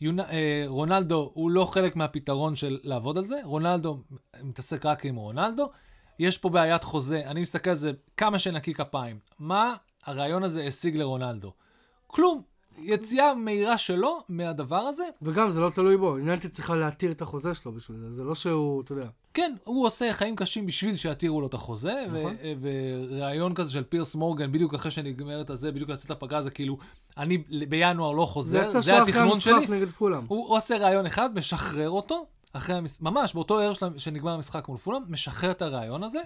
יונ... אה, רונלדו הוא לא חלק מהפתרון של לעבוד על זה, רונלדו מתעסק רק עם רונלדו. יש פה בעיית חוזה, אני מסתכל על זה כמה שנקי כפיים. מה הרעיון הזה השיג לרונלדו? כלום. יציאה מהירה שלו מהדבר הזה, וגם, זה לא תלוי בו. יונתן צריכה להתיר את החוזה שלו בשביל זה. זה לא שהוא, אתה יודע. כן, הוא עושה חיים קשים בשביל שיתירו לו את החוזה, נכון. וראיון כזה של פירס מורגן, בדיוק אחרי שנגמרת הזה, בדיוק לצאת לפגרה, זה כאילו, אני בינואר לא חוזר, זה התכנון שלי. פולאם. הוא עושה ראיון אחד, משחרר אותו, אחרי המש... ממש באותו ערב של- שנגמר המשחק מול פולאם, משחרר את הראיון הזה,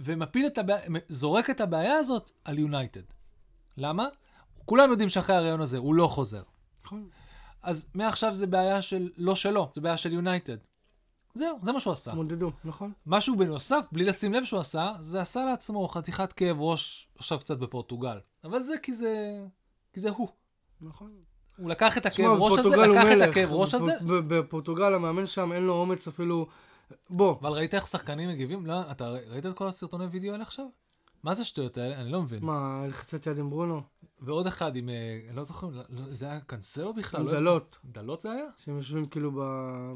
ומפיל את הבעיה, זורק את הבעיה הזאת על יונייטד. למה? כולם יודעים שאחרי הראיון הזה הוא לא חוזר. נכון. אז מעכשיו זה בעיה של, לא שלו, זה בעיה של יונייטד. זהו, זה מה שהוא עשה. מודדו, נכון? משהו בנוסף, בלי לשים לב שהוא עשה, זה עשה לעצמו חתיכת כאב ראש עכשיו קצת בפורטוגל. אבל זה כי זה, כי זה הוא. נכון. הוא לקח את הכאב ראש הזה, לקח את מלך. הכאב ראש הזה, בפ- בפורטוגל המאמן שם אין לו אומץ אפילו... בוא, אבל ראית איך שחקנים מגיבים? לא, אתה ראית את כל הסרטוני וידאו האלה עכשיו? מה זה השטויות האלה? אני לא מבין. מה, לחצת יד עם ברונו? ועוד אחד עם, אה, אני לא זוכר, לא- לא- זה היה קנסלו בכלל? עם לא- דלות, דלות זה היה? שהם יושבים כאילו ב...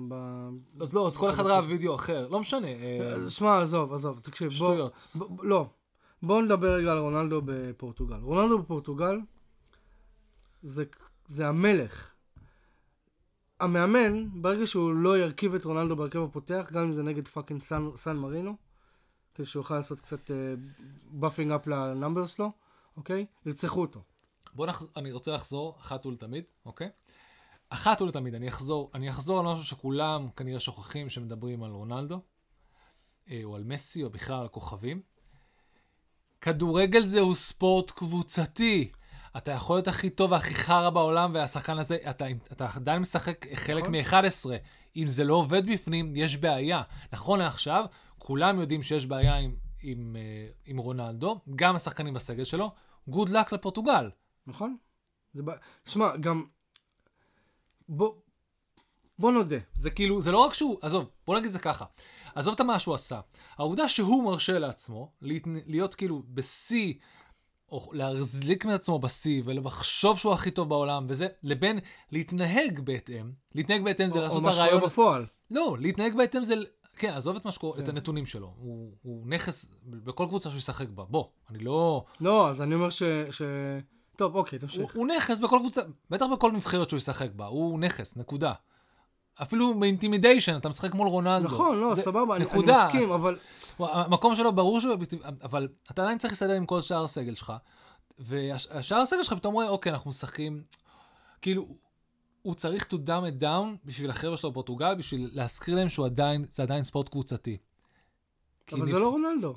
ב- אז לא, אז כל אחד ראה וידאו אחר, לא משנה. אה, שמע, עזוב, עזוב, תקשיב. שטויות. לא. בואו נדבר רגע על רונלדו בפורטוגל. רונלדו בפורטוגל זה, זה המלך. המאמן, ברגע שהוא לא ירכיב את רונלדו בהרכב הפותח, גם אם זה נגד fucking סן, סן מרינו, כדי שהוא יוכל לעשות קצת buffing up ל numbers שלו, אוקיי? ירצחו אותו. בוא נחזור, אני רוצה לחזור אחת ולתמיד, אוקיי? אחת ולתמיד, אני אחזור, אני אחזור על משהו שכולם כנראה שוכחים שמדברים על רונלדו, אה, או על מסי, או בכלל על כוכבים. כדורגל זהו ספורט קבוצתי. אתה יכול להיות הכי טוב והכי חרא בעולם, והשחקן הזה, אתה, אתה עדיין משחק חלק נכון. מ-11. אם זה לא עובד בפנים, יש בעיה. נכון לעכשיו, כולם יודעים שיש בעיה עם, עם, אה, עם רונלדו, גם השחקנים בסגל שלו. גוד לק לפורטוגל. נכון? זה בא... שמע, גם... בוא... בוא נודה. זה כאילו, זה לא רק שהוא, עזוב, בוא נגיד זה ככה. עזוב את מה שהוא עשה. העובדה שהוא מרשה לעצמו להיות, להיות כאילו בשיא, או להחזיק מעצמו בשיא, ולחשוב שהוא הכי טוב בעולם, וזה, לבין להתנהג בהתאם. להתנהג בהתאם זה או- לעשות או את מה שקורה הרעיון... בפועל. לא, להתנהג בהתאם זה... כן, עזוב את מה שקורה, את כן. הנתונים שלו. הוא, הוא נכס בכל קבוצה שהוא ישחק בה. בוא, אני לא... לא, אז אני אומר ש... ש... טוב, אוקיי, הוא, תמשיך. הוא נכס בכל קבוצה, בטח בכל נבחרת שהוא ישחק בה. הוא נכס, נקודה. אפילו ב intimidation, אתה משחק מול רונלדו. נכון, לא, זה- סבבה, אני, אני. מסכים, אבל... הוא- המקום שלו ברור שהוא, אבל אתה עדיין צריך להסתדר עם כל שאר הסגל שלך. והשאר הסגל שלך פתאום רואה, אוקיי, אנחנו משחקים, כאילו, הוא צריך to dumb it down בשביל החבר'ה שלו בפורטוגל, בשביל להזכיר להם שהוא עדיין, זה עדיין ספורט קבוצתי. אבל נפ- זה לא רונלדו,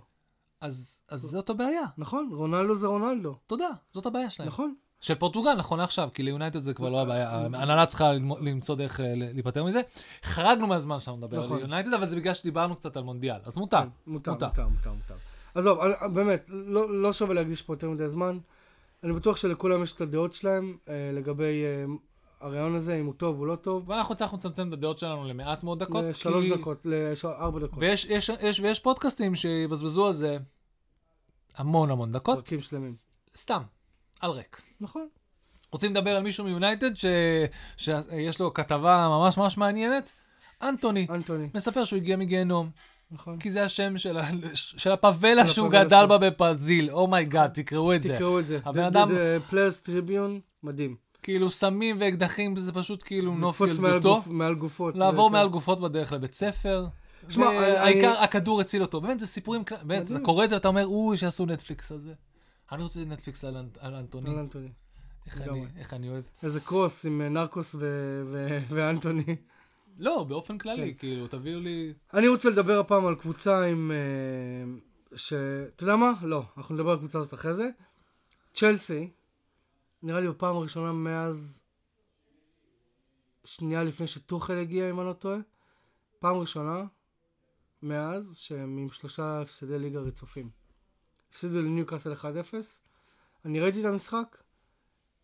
אז, אז זאת הבעיה. נכון? רונלדו זה רונלדו. תודה, זאת הבעיה שלהם. נכון? של פורטוגל, נכון לעכשיו, כי ליונייטד זה כבר לא הבעיה, ההנהלה צריכה למצוא דרך אה, להיפטר מזה. חרגנו מהזמן שלנו לדבר על נכון. יונייטד, אבל זה בגלל שדיברנו קצת על מונדיאל, אז מותר. כן, מותר, מותר. מותר. עזוב, אני- באמת, לא לא שווה להקדיש פה יותר מדי זמן. אני בטוח שלכולם יש את הדעות שלהם אה, לגבי אה, הרעיון הזה, אם הוא טוב או לא טוב. ואנחנו הצלחנו לצמצם את הדעות שלנו למעט מאוד דקות. לשלוש כי- דקות, לארבע דקות. ויש יש, יש, ויש פודקאסטים שיבזבזו על זה המון המון דקות, פרקים שלמים. סתם, על ריק. נכון. רוצים לדבר על מישהו מיונייטד ש... שיש לו כתבה ממש ממש מעניינת? אנטוני. אנטוני, מספר שהוא הגיע מגיהנום, נכון. כי זה השם של, ה... של הפאבלה של שהוא גדל. בה בפרזיל. oh my god, תקראו את זה. תקראו את זה. הבן אדם- Players' Tribune, מדהים. כאילו סמים ואקדחים, זה פשוט כאילו נוף. לקפוץ מעל ילדותו. גוף- מעל גופות. לעבור. מעל גופות בדרך לבית ספר. שמע, אני- הכדור הציל אותו. באמת, זה סיפורים, באמת, אתה. קורא את זה ואתה אומר, אוי, שיעשו נטפליקס על זה. אני רוצה נטפליקס על אנ- על אנטוני. על אנטוני. איך אני- אוהב. איזה קרוס עם אה, נרקוס ו- ו- ואנטוני. לא, באופן כללי, כן. כאילו, תביאו לי... אני רוצה לדבר הפעם על קבוצה עם... אה, ש... אתה יודע מה? לא, אנחנו נדבר על הקבוצה הזאת אחרי זה. צ'לסי, נראה לי בפעם הראשונה מאז... שנייה לפני שטוחל הגיע, אם אני לא טועה. פעם ראשונה מאז שהם עם שלושה הפסדי ליגה רצופים. הפסידו לניוקאסל 1-0. אני ראיתי את המשחק,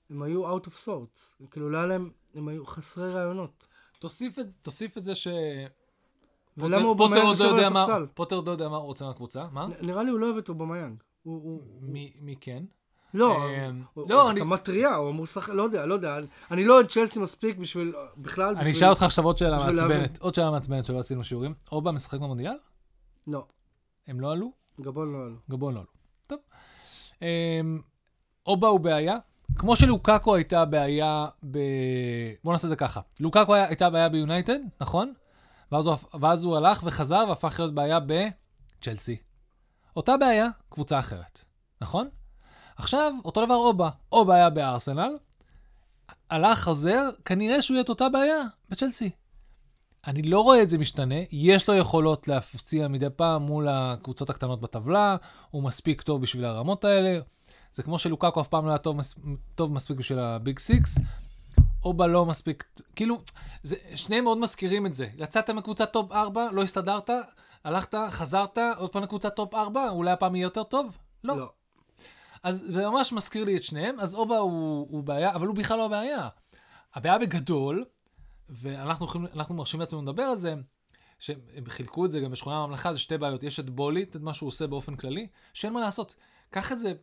הם היו out of sorts. כאילו, לא היה להם... הם היו חסרי רעיונות. תוסיף את, תוסיף את זה ש... ולמה הוא פוטר, אובמיינג עוד לא יושב על יודע מה- הספסל? פוטר עוד לא יודע מה הוא רוצה מהקבוצה, מה? נראה לי הוא לא אוהב את אובמיאנג. מי כן? לא, אמ, לא, אני- החתמה טריה, הוא אמור לשחק, לא יודע, לא יודע. אני- אני לא אוהד צ'לסי מספיק בשביל, בכלל, אני בשביל... אשאל אותך עכשיו עוד שאלה. מעצבנת. עוד שאלה מעצבנת שלא עשינו שיעורים. אובה משחק במונדיאל? לא, הם לא עלו? גבון לא עלו. גבון לא עלו. טוב. אמ, אובה הוא בעיה. כמו שלוקאקו הייתה בעיה ב... בוא נעשה את זה ככה. לוקאקו הייתה בעיה ביונייטד, נכון? ואז הוא, ואז הוא הלך וחזר והפך להיות בעיה בצ'לסי. אותה בעיה, קבוצה אחרת, נכון? עכשיו, אותו דבר אובה. אובה היה בארסנל, הלך, חוזר, כנראה שהוא יהיה את אותה בעיה בצ'לסי. אני לא רואה את זה משתנה, יש לו יכולות להפציע מדי פעם מול הקבוצות הקטנות בטבלה, הוא מספיק טוב בשביל הרמות האלה. זה כמו שלוקאקו אף פעם לא היה טוב, מס- טוב מספיק בשביל ה big six, אובה לא מספיק, כאילו, זה, שניהם מאוד מזכירים את זה. יצאת מקבוצת top 4, לא הסתדרת, הלכת, חזרת, עוד פעם לקבוצת top 4, אולי הפעם יהיה יותר טוב? לא. לא. אז זה ממש מזכיר לי את שניהם, אז אובה הוא, הוא בעיה, אבל הוא בכלל לא הבעיה. הבעיה בגדול, ואנחנו מרשים לעצמנו לדבר על זה, שהם חילקו את זה גם בשכונה הממלכה, זה שתי בעיות. יש את בולי, את מה שהוא עושה באופן כללי, שאין מה לעשות. קח את זה,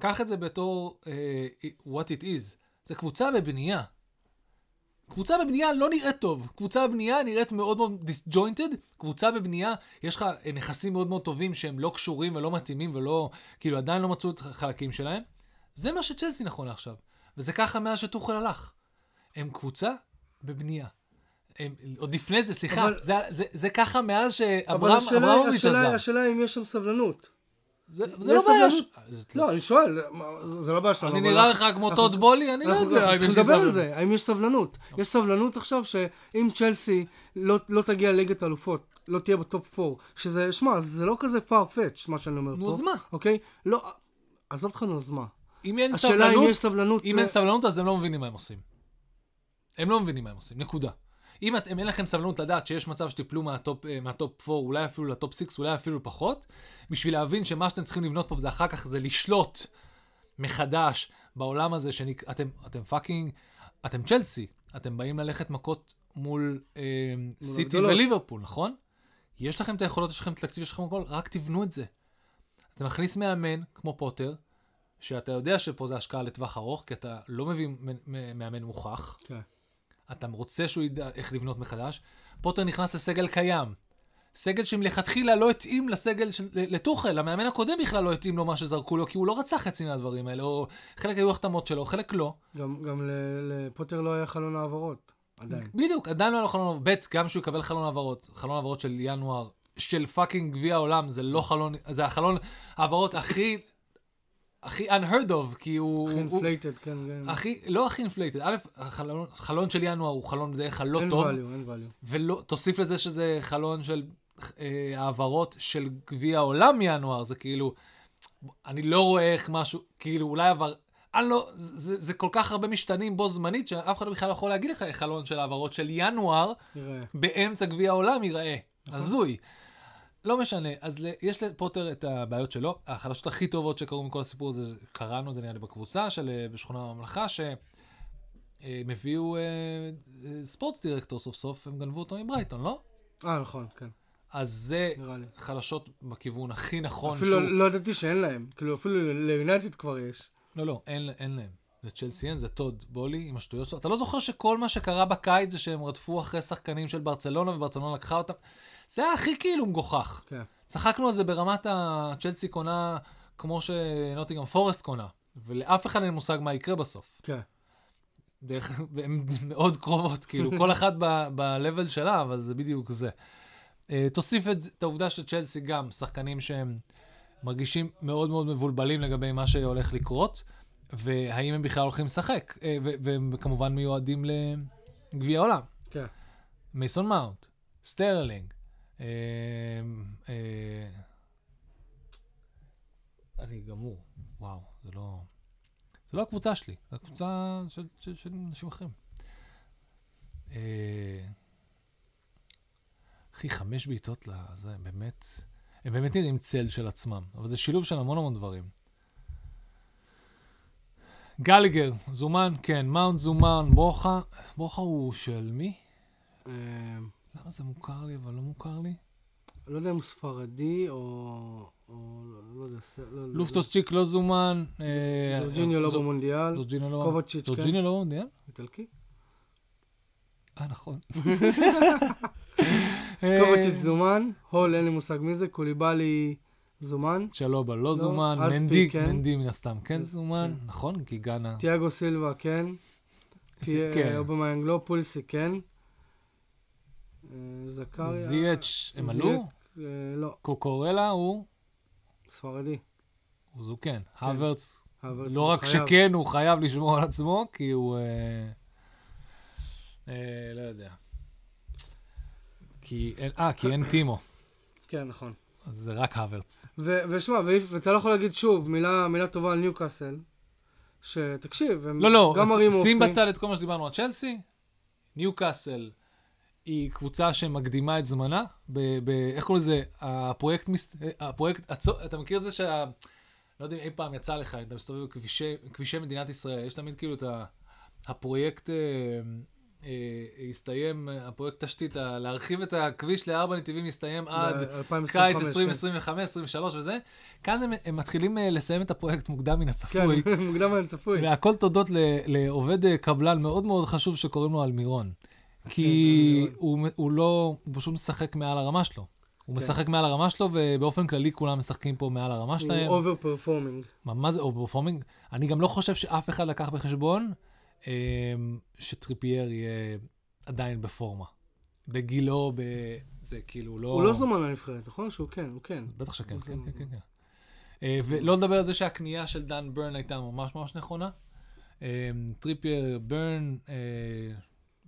קח את זה בתור uh, what it is. זה קבוצה בבנייה. קבוצה בבנייה לא נראית טוב. קבוצה בבנייה נראית מאוד מאוד דיסג'וינטד. קבוצה בבנייה, יש לך אה, נכסים מאוד מאוד טובים שהם לא קשורים ולא מתאימים ולא, כאילו עדיין לא מצאו את החלקים שלהם. זה מה שצ'לסי נכון לעכשיו. וזה ככה מאז שטוחל הלך. הם קבוצה בבנייה. הם- עוד לפני זה, סליחה, אבל- זה, זה, זה ככה מאז אבל שאברהם השאלה, אברמוביץ' השאלה, עזב. השאלה אם יש שם סבלנות. זה, יש זה לא בעיה. סבלנות? ש- לא, אני שואל, זה לא בעיה שלנו. אני נראה לך כמו טוד בולי? אני לא יודע אנחנו צריכים לדבר על סבלנות. זה, האם יש סבלנות. יש סבלנות עכשיו שאם צ'לסי לא לא תגיע לליגת האלופות, לא תהיה בטופ 4, שזה, שמע, זה לא כזה farfetch מה שאני אומר פה. נו, אז מה? אוקיי? לא, עזוב אותך נו, אז מה? אם אין השאלה אם סבלנות, יש סבלנות... אם אין סבלנות, אז הם לא מבינים מה הם עושים. הם לא מבינים מה הם עושים, נקודה. אם את- אם אין לכם סבלנות לדעת שיש מצב שתיפלו מה top, אה, מה top 4, אולי אפילו ל top 6, אולי אפילו פחות, בשביל להבין שמה שאתם צריכים לבנות פה זה אחר כך זה לשלוט מחדש בעולם הזה שאתם אתם fucking, אתם צ'לסי, אתם באים ללכת מכות מול אה, סיטי. וליברפול, נכון? יש לכם את היכולות, יש לכם את התקציב, יש לכם הכל, רק תבנו את זה. אתה מכניס מאמן כמו פוטר, שאתה יודע שפה זה השקעה לטווח ארוך, כי אתה לא מביא מאמן מוכח, כן. אתה רוצה שהוא ידע איך לבנות מחדש. פוטר נכנס לסגל קיים. סגל שמלכתחילה לא התאים לסגל של, לטוחל, המאמן הקודם בכלל לא התאים לו מה שזרקו לו, כי הוא לא רצה חצי מהדברים האלה, או חלק היו החתמות שלו, חלק לא. גם, גם לפוטר לא היה חלון העברות, עדיין. בדיוק, עדיין לא היה לו חלון העברות. ב', גם שהוא יקבל חלון העברות, חלון העברות של ינואר, של fucking גביע העולם, זה לא חלון, זה החלון העברות הכי, הכי unheard of, כי הוא... הכי inflated, כן, כן. הכי, לא הכי inflated, א', החלון, חלון של ינואר הוא חלון בדרך כלל לא אין טוב, value, אין value. ולא, תוסיף לזה שזה חלון של אה, העברות של גביע העולם מינואר, זה כאילו, אני לא רואה איך משהו, כאילו אולי עבר, אני לא, זה, זה כל כך הרבה משתנים בו זמנית, שאף אחד בכלל לא יכול להגיד לך איך חלון של העברות של ינואר נראה. באמצע גביע העולם ייראה. הזוי. לא משנה, אז יש לפוטר את הבעיות שלו. החדשות הכי טובות שקרו מכל הסיפור הזה, קראנו, זה נראה לי בקבוצה של אה, בשכונה הממלכה, שהם הביאו אה, אה, ספורטס דירקטור סוף סוף, הם גנבו אותו מברייטון, לא? אה, נכון, כן, אז זה. חדשות בכיוון הכי נכון אפילו לא ידעתי שאין להם. כאילו, אפילו ליונייטד כבר יש. לא, לא, אין, אין להם. זה אין, זה טוד בולי עם השטויות שלו. אתה לא זוכר שכל מה שקרה בקיץ זה שהם רדפו אחרי שחקנים של ברצלונה וברצלונה לקחה אותם? זה היה הכי כאילו מגוחך. כן. צחקנו על זה ברמת הצ'לסי קונה כמו שנוטיגם פורסט קונה, ולאף אחד אין מושג מה יקרה בסוף. כן. דרך, והן מאוד קרובות, כאילו, כל אחת ב- ב-level שלה, אבל זה בדיוק זה. אה, תוסיף את, את העובדה שצ'לסי גם שחקנים שהם מרגישים מאוד מאוד מבולבלים לגבי מה שהולך לקרות, והאם הם בכלל הולכים לשחק, ו- והם כמובן מיועדים לגביע העולם. כן. מייסון מאונט, סטרלינג, אני גמור, וואו, זה לא... זה לא הקבוצה שלי, זה הקבוצה של, של, של אנשים אחרים. אה, אחי, חמש בעיטות לזה, באמת, הם באמת נראים צל של עצמם, אבל זה שילוב של המון המון דברים. גליגר, זומן, כן, מאונט זומן, ברוכה, ברוכה הוא של מי? אה, למה זה מוכר לי, אבל לא מוכר לי? לא יודע אם הוא ספרדי או... או לא- לא יודע. לא- לא- לופטוס צ'יק לא זומן. אה, ג'ורג'יניו לא במונדיאל. ג'ורג'יניו לא... קובצ'יץ', כן. ג'ורג'יניו לא במונדיאל? איטלקי. אה, נכון. קובאצ'יץ' זומן. הול, אין לי מושג מי זה. קוליבאלי זומן. צ'אלובה לא זומן. אספי, מנדי, כן. מנדי מן הסתם כן כן. זומן. נכון, כי גאנה... תיאגו סילבה, כן. זה- כן. אובמיינג לא. פוליסיק, כן. אה, זכריה. זייץ', הם עלו? אה, לא, קוקורלה הוא... ספרדי. הוא זו כן. האברץ, האברץ לא רק. שכן, הוא חייב לשמור על עצמו, כי הוא... אה, לא יודע. כי אין... אה, כי אין טימו. כן, נכון. אז זה רק הוורץ. ושמע, ואתה לא יכול להגיד שוב מילה, מילה טובה על ניוקאסל, שתקשיב, הם לא, לא, גם מראים אופי. שים בצד את כל מה שדיברנו על צ'לסי. ניוקאסל היא קבוצה שמקדימה את זמנה. ב- ב- איך קוראים לזה? הפרויקט, מס- הפרויקט, הצו- אתה מכיר את זה שה... לא יודע אם אי פעם יצא לך, אתה מסתובב בכבישי כבישי מדינת ישראל, יש תמיד כאילו את ה... הפרויקט... אה, אה, הסתיים, הפרויקט תשתית, ה- להרחיב את הכביש לארבע נתיבים הסתיים עד ב- קיץ 2025, 2025, 2023 וזה. כאן הם, הם מתחילים אה, לסיים את הפרויקט מוקדם מן כן, הצפוי. כן, מוקדם היה צפוי. והכל תודות ל- לעובד קבלן מאוד מאוד חשוב שקוראים לו אלמירון. כי כן, הוא, הוא לא, הוא פשוט משחק מעל הרמה שלו. הוא כן. משחק מעל הרמה שלו, ובאופן כללי כולם משחקים פה מעל הרמה הוא שלהם. over performing. מה, מה זה over performing? אני גם לא חושב שאף אחד לקח בחשבון אה, שטריפייר יהיה עדיין בפורמה. בגילו, ב... זה כאילו לא... הוא לא זומן לנבחרת, נכון? שהוא כן, הוא כן. בטח שכן, הוא כן. כן, כן, כן. אה, ולא לדבר על זה שהקנייה של דן ברן הייתה ממש ממש נכונה. אה, טריפייר, ברן,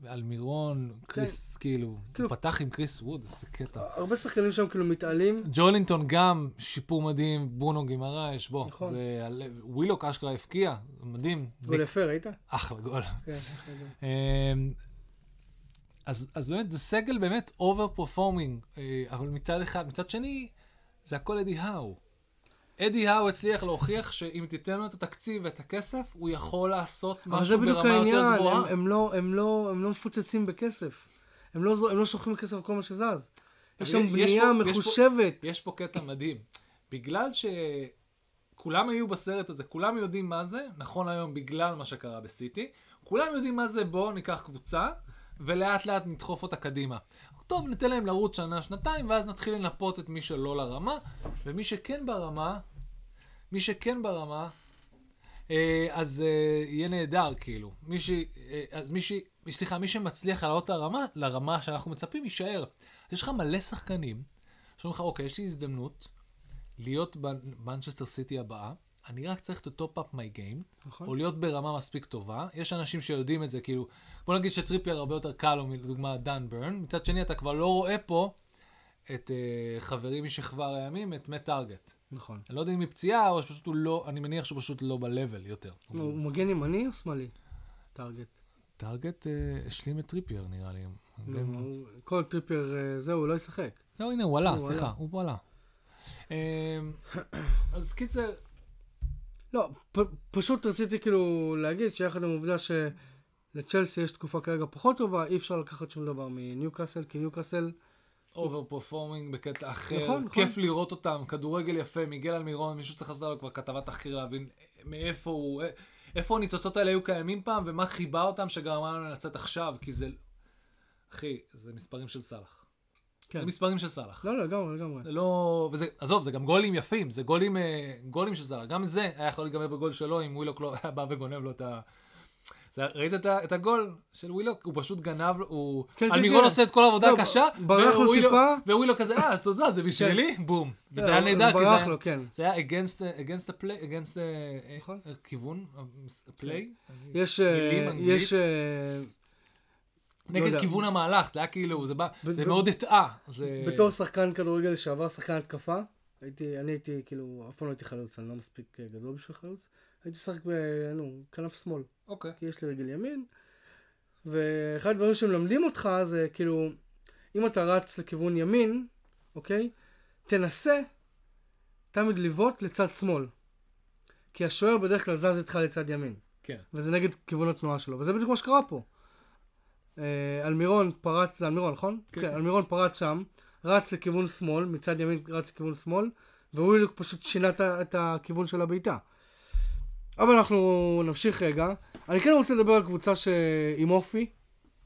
אה, אלמירון, כריס, כאילו, הוא כאילו- פתח עם כריס ווד, איזה קטע. הרבה שחקנים שם כאילו מתעלים. ג'ואלינטון גם, שיפור מדהים, ברונו גימרייש, בוא, נכון. זה, ווילוק אשכרה הפקיע, מדהים. גול יפה, ראית? אחלה גול. כן. אמ, אז, אז באמת, זה סגל באמת over performing, אבל מצד אחד, מצד שני, זה הכל אדי האו. אדי האו הצליח להוכיח שאם תיתן לו את התקציב ואת הכסף, הוא יכול לעשות אבל זה משהו בדיוק ברמה יותר העניין, גבוהה. הם, הם, לא, הם, לא, הם לא מפוצצים בכסף. הם לא, הם לא שוכרים כסף על כל מה שזז. יש שם יש בנייה פה- יש פה- מחושבת. יש פה קטע מדהים. בגלל שכולם היו בסרט הזה, כולם יודעים מה זה, נכון היום בגלל מה שקרה בסיטי, כולם יודעים מה זה בואו ניקח קבוצה, ולאט לאט נדחוף אותה קדימה. טוב, ניתן להם לרוץ שנה, שנתיים, ואז נתחיל לנפות את מי שלא לרמה, ומי שכן ברמה, מי שכן ברמה, אה, אז אה, יהיה נהדר, כאילו. מי ש... אה, אז מי ש... סליחה, מי שמצליח לעלות את הרמה, לרמה שאנחנו מצפים, יישאר. אז יש לך מלא שחקנים, שאומרים לך, אוקיי, יש לי הזדמנות להיות במנצ'סטר סיטי הבאה, אני רק צריך to top up my game, נכון. או להיות ברמה מספיק טובה. יש אנשים שיודעים את זה, כאילו, בוא נגיד שטריפייר הרבה יותר קל לו, לדוגמה, דן ברן. מצד שני, אתה כבר לא רואה פה את uh, חברי משכבר הימים, את מאט טארגט. נכון. אני לא יודע אם היא פציעה, או שפשוט הוא לא, אני מניח שהוא פשוט לא ב-level יותר. הוא הוא מגן ימני או שמאלי? טארגט. טארגט uh, השלים את טריפייר, נראה לי. לא, גם- הוא- כל טריפייר אה, זהו, הוא לא ישחק. לא, הנה, הוא עלה, סליחה. הוא עלה. אמ, אז קיצר, לא, פ, פשוט רציתי כאילו להגיד שיחד עם העובדה שלצ'לסי יש תקופה כרגע פחות טובה, אי אפשר לקחת שום דבר מניוקאסל, כי ניוקאסל, over performing בקטע אחר, נכון, נכון. כיף לראות אותם, כדורגל יפה, מיגל אלמירון, מישהו צריך לעשות עליו כבר כתבת תחקיר להבין מאיפה הוא, איפה הניצוצות האלה היו קיימים פעם, ומה כיבה אותם שגרמה לנו לצאת עכשיו, כי זה, אחי, זה מספרים של סאלח. כן. זה מספרים של סאלח. לא, לא, לגמרי, לגמרי. זה לא, וזה, עזוב, זה גם גולים יפים, זה גולים, אה, גולים של סאלח. גם זה היה יכול להיגמר בגול שלו, אם ווילוק לא היה בא וגונב לו את ה... זה, ראית את, ה- את הגול של ווילוק? הוא פשוט גנב, הוא... כן, כן, אלמירון כן. עושה את כל העבודה לא, הקשה, ברח לו ווילוק- טיפה. ווילוק כזה, אה, תודה, זה בשבילי? בום. וזה היה לא, נהדר, כי זה היה... לו, כן. זה היה against, against the play, against the נכון. אה, כיוון, יש, אה, מילים אנגלית. יש, לא נגד יודע. כיוון המהלך, זה היה כאילו, זה בא, ב- זה ב- מאוד הטעה. זה- בתור שחקן כדורגל לשעבר, שחקן התקפה, הייתי, אני הייתי כאילו, אף פעם לא הייתי חלוץ, אני לא מספיק אה, גדול בשביל חלוץ, הייתי משחק ב... נו, כנף שמאל, אוקיי. כי יש לי רגל ימין, ואחד הדברים שמלמדים אותך זה כאילו, אם אתה רץ לכיוון ימין, אוקיי? תנסה תמיד לבעוט לצד שמאל. כי השוער בדרך כלל זז איתך לצד ימין. כן. וזה נגד כיוון התנועה שלו, וזה בדיוק מה שקרה פה. אה, אלמירון פרץ, זה אלמירון, נכון? כן. כן. אלמירון פרץ שם, רץ לכיוון שמאל, מצד ימין רץ לכיוון שמאל, ווילוק פשוט שינה את את הכיוון של הבעיטה. אבל אנחנו נמשיך רגע. אני כן רוצה לדבר על קבוצה ש... עם אופי.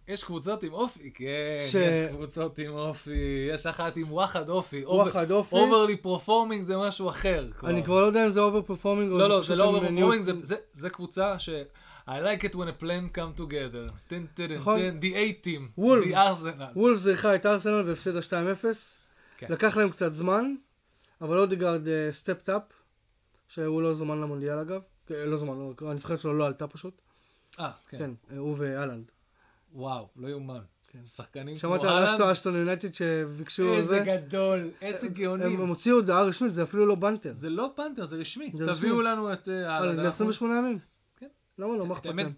יש קבוצות עם אופי, כן, ש- יש קבוצות עם אופי, יש אחת עם וואחד אופי. וואחד אופי. overly performing זה משהו אחר. כבר. אני כבר לא יודע אם זה over performing או לא, לא, פשוט זה לא over performing, זה- זה- זה קבוצה ש... I like it when a plan come together. טן טן. טן, the A-team, Wolves. the Arsenal. וולפס אירחה את ארסנל והפסידה 2-0. כן. לקח להם קצת זמן, אבל אודיגרד stepped up, שהוא לא זומן למונדיאל אגב. אה, לא זומן, לא, הנבחרת שלו לא עלתה פשוט. אה, כן. כן, אה, הוא ואלנד. וואו, לא יאומן. כן. שחקנים כמו שמעת על אהלן? אשטון- יונייטד שביקשו איזה זה? גדול, איזה גאונים. הם הוציאו הודעה רשמית, זה אפילו לא בנטר. זה לא פנתר, זה רשמי. תביאו. לנו את אה, אהלן. זה אנחנו- 28 ימים. כן. למה לא? מה אכפת להם?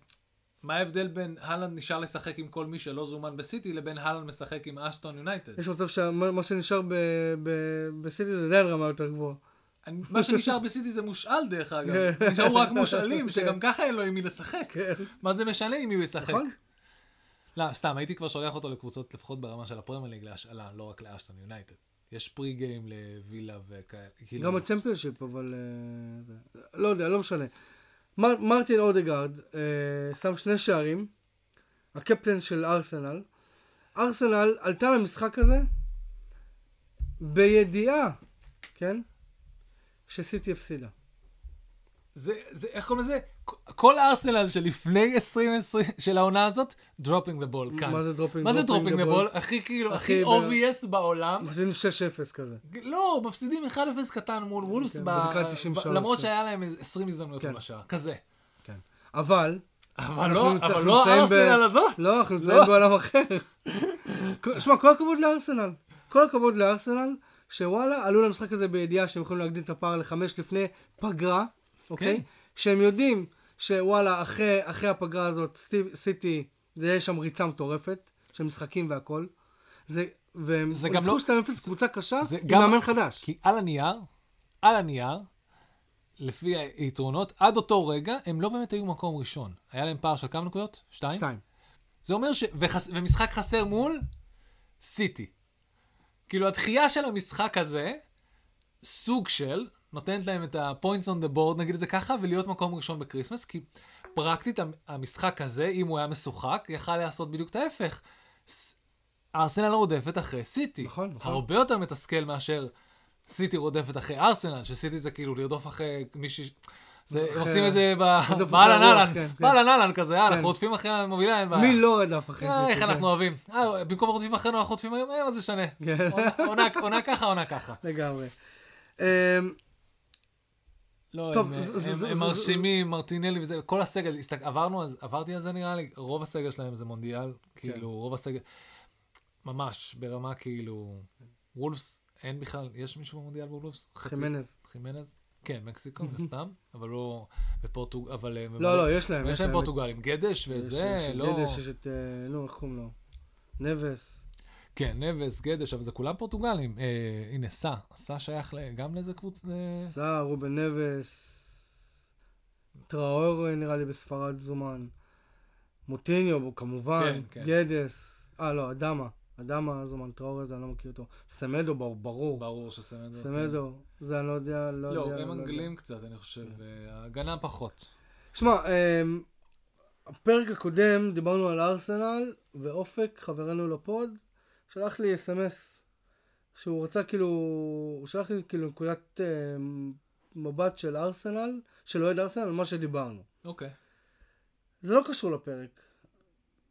מה ההבדל בין הלנד נשאר לשחק עם כל מי שלא זומן בסיטי, לבין הלנד משחק עם אשטון יונייטד? יש מצב שמה מה שנשאר בסיטי זה עדיין רמה יותר גבוהה. מה שנשאר בסיטי זה מושאל דרך אגב. נשארו רק מושאלים, שגם ככה אין לו עם מי לשחק. כן. מה זה משנה עם מי הוא ישחק? נכון. לא, סתם, הייתי כבר שולח אותו לקבוצות לפחות ברמה של הפרמייר ליג להשאלה, לא רק לאשטון יונייטד. יש פרי גיים לווילה וכאלה. כאילו- גם הצ'מפיונשיפ, אבל... אה, לא יודע, לא משנה. מר- מרטין אודגרד אה, שם שני שערים, הקפטן של ארסנל. ארסנל עלתה למשחק הזה בידיעה, כן? שסיטי הפסידה. זה, זה, איך קוראים לזה? כל הארסנל שלפני 2020, של העונה הזאת, dropping the ball כאן. מה זה dropping מה זה dropping the the ball? בול? הכי כאילו, הכי obvious בעולם. עשינו 6-0 כזה. לא, מפסידים 1-0 קטן מול וולפס, כן, ב- בדקה 93, למרות כן. שהיה להם איזה 20 הזדמנויות כן. מול השער, כזה. כן. אבל, אבל לא, אבל לא הארסנל הזאת. לא, אנחנו נמצאים לא. בעולם אחר. שמע, כל הכבוד לארסנל. כל הכבוד לארסנל, שוואלה, עלו למשחק הזה בידיעה שהם יכולים להגדיל את הפער לחמש לפני פגרה, אוקיי? כן. שהם יודעים שוואלה, אחרי, אחרי הפגרה הזאת, סטי- סיטי, זה יהיה שם ריצה מטורפת, של משחקים והכל. זה, והם זה גם ניצחו לא- 2-0 קבוצה קשה, זה עם גם- מאמן חדש. כי על הנייר, על הנייר, לפי היתרונות, עד אותו רגע, הם לא באמת היו מקום ראשון. היה להם פער של כמה נקודות? שתיים? שתיים. זה אומר ש... וחס... ומשחק חסר מול סיטי. כאילו, הדחייה של המשחק הזה, סוג של, נותנת להם את ה-points on the board, נגיד את זה ככה, ולהיות מקום ראשון בקריסמס, כי פרקטית המ- המשחק הזה, אם הוא היה משוחק, יכל לעשות בדיוק את ההפך. ארסנל רודפת אחרי סיטי. נכון, נכון. הרבה יותר מתסכל מאשר סיטי רודפת אחרי ארסנל, שסיטי זה כאילו לרדוף אחרי מישהי... זה, אחרי- עושים את זה באהלן אהלן, כן, כן. באהלן אהלן כזה, יאללה, כן. אנחנו רודפים אחרי המובילה, אין בעיה. מי לא רדף אחרי אה, זה? איך אנחנו אוהבים. אה, במקום רודפים אחרינו, אנחנו רודפים היום, אה, מה זה שונה? כן. עונה- ככה, עונה ככה. לגמרי. לא, טוב, הם, זה- הם- זה- הם זה- מרשימים, מרטינלי וזה, כל הסגל, הסתק- עברנו, אז- עברתי על זה נראה לי, רוב הסגל שלהם זה מונדיאל, כן. כאילו, רוב הסגל, ממש, ברמה כאילו, וולפס, אין בכלל, יש מישהו במונדיאל בוולפס? חימנז. חימנז? כן, מקסיקו, מן הסתם, אבל לא, בפורטוג... אבל... אה, לא, לא, יש להם. יש להם פורטוגלים, גדש יש- וזה, יש את לא... גדש, יש את, אה, נו, איך קוראים לו? נבס. כן, נבס, גדש, אבל זה כולם פורטוגלים. אה, הנה, סע, סע שייך גם לאיזה קבוצה... אה, סער, רובן נבס. טראור אה, נראה לי בספרד זומן. מוטיניו כמובן. כן, כן. גדס. אה, לא, אדמה. אדמה זומן. טראור הזה, אני לא מכיר אותו. סמדו, בר- ברור. ברור שסמדו. סמדו. זה אני לא יודע, לא יודע. לא, הם לא יודע. אנגלים קצת, אני חושב. אה, ההגנה פחות. שמע, אמ, הפרק הקודם דיברנו על ארסנל, ואופק, חברנו לפוד, שלח לי אס.אם.אס, שהוא רצה כאילו, הוא שלח לי כאילו נקודת אמ, מבט של ארסנל, של אוהד ארסנל, על מה שדיברנו. אוקיי. זה לא קשור לפרק.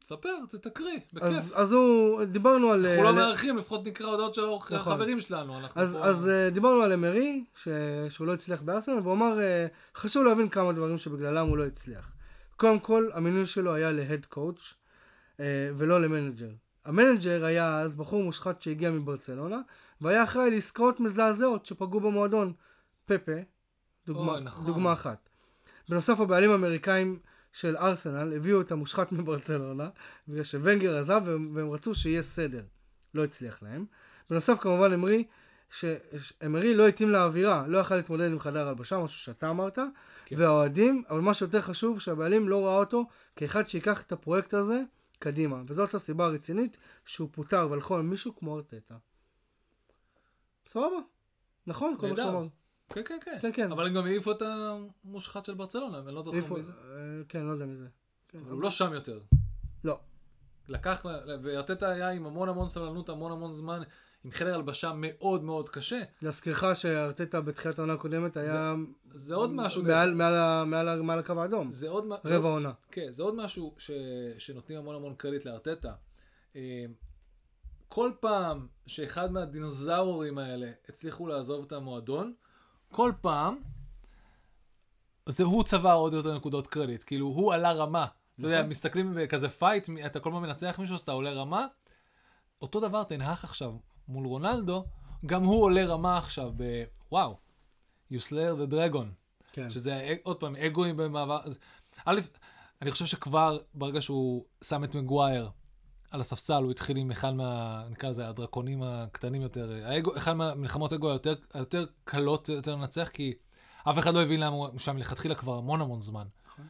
ספר, תקריא, בכיף. אז, אז הוא, דיברנו על... אנחנו לא על- מארחים, לפחות נקרא הודעות של נכון. החברים שלנו. אז, פה- אז uh, דיברנו על אמרי, ש... שהוא לא הצליח בארסנל, והוא אמר, uh, חשוב להבין כמה דברים שבגללם הוא לא הצליח. קודם כל, המינוי שלו היה ל head coach, uh, ולא ל manager. ה manager היה אז בחור מושחת שהגיע מברצלונה, והיה אחראי לעסקאות מזעזעות שפגעו במועדון. פפה, דוגמה, אוי, נכון. דוגמה אחת. בנוסף, הבעלים האמריקאים של ארסנל הביאו את המושחת מברצלונה, בגלל שוונגר עזב והם, והם רצו שיהיה סדר. לא הצליח להם. בנוסף, כמובן, אמרי, שאמרי לא התאים לאווירה, לא יכל להתמודד עם חדר הלבשה, משהו שאתה אמרת, כן. והאוהדים, אבל מה שיותר חשוב, שהבעלים לא ראה אותו כאחד שיקח את הפרויקט הזה קדימה. וזאת הסיבה הרצינית שהוא פוטר והלכו על מישהו כמו ארטטה. סבבה. נכון, כל מה נהדר. שהוא אמר. כן, כן, כן. כן, כן. אבל הם גם העיפו את המושחת של ברצלונה, אני לא זוכר איפה- מי זה. אה, כן, לא יודע מי זה. כן. אבל הוא לא שם יותר. לא. לקח, וארטטה היה עם המון המון סבלנות, המון המון זמן, עם חדר הלבשה מאוד מאוד קשה. להזכירך שארטטה בתחילת העונה הקודמת היה... זה עוד משהו, מעל- מעל ה- מעל ה- מעל הקו האדום. זה עוד, רבע עונה. כן, זה עוד משהו ש... שנותנים המון המון קרדיט לארטטה. אה, כל פעם שאחד מהדינוזאורים האלה הצליחו לעזוב את המועדון, כל פעם זה הוא צבר עוד יותר נקודות קרדיט. כאילו, הוא עלה רמה. אתה יודע, מסתכלים בכזה fight, מ- אתה כל פעם מנצח מישהו, אז אתה עולה רמה. אותו דבר טן האח עכשיו מול רונלדו, גם הוא עולה רמה עכשיו ב... וואו, you slayer the dragon. כן. שזה אה, עוד פעם אגואים במעבר. אז, א', אני חושב שכבר ברגע שהוא שם את מגווייר על הספסל, הוא התחיל עם אחד מה... נקרא לזה הדרקונים הקטנים יותר, האגו, אחד מהמלחמות אגו היותר, היותר קלות יותר לנצח, כי אף אחד לא הבין למה הוא שם מלכתחילה כבר המון המון זמן. נכון.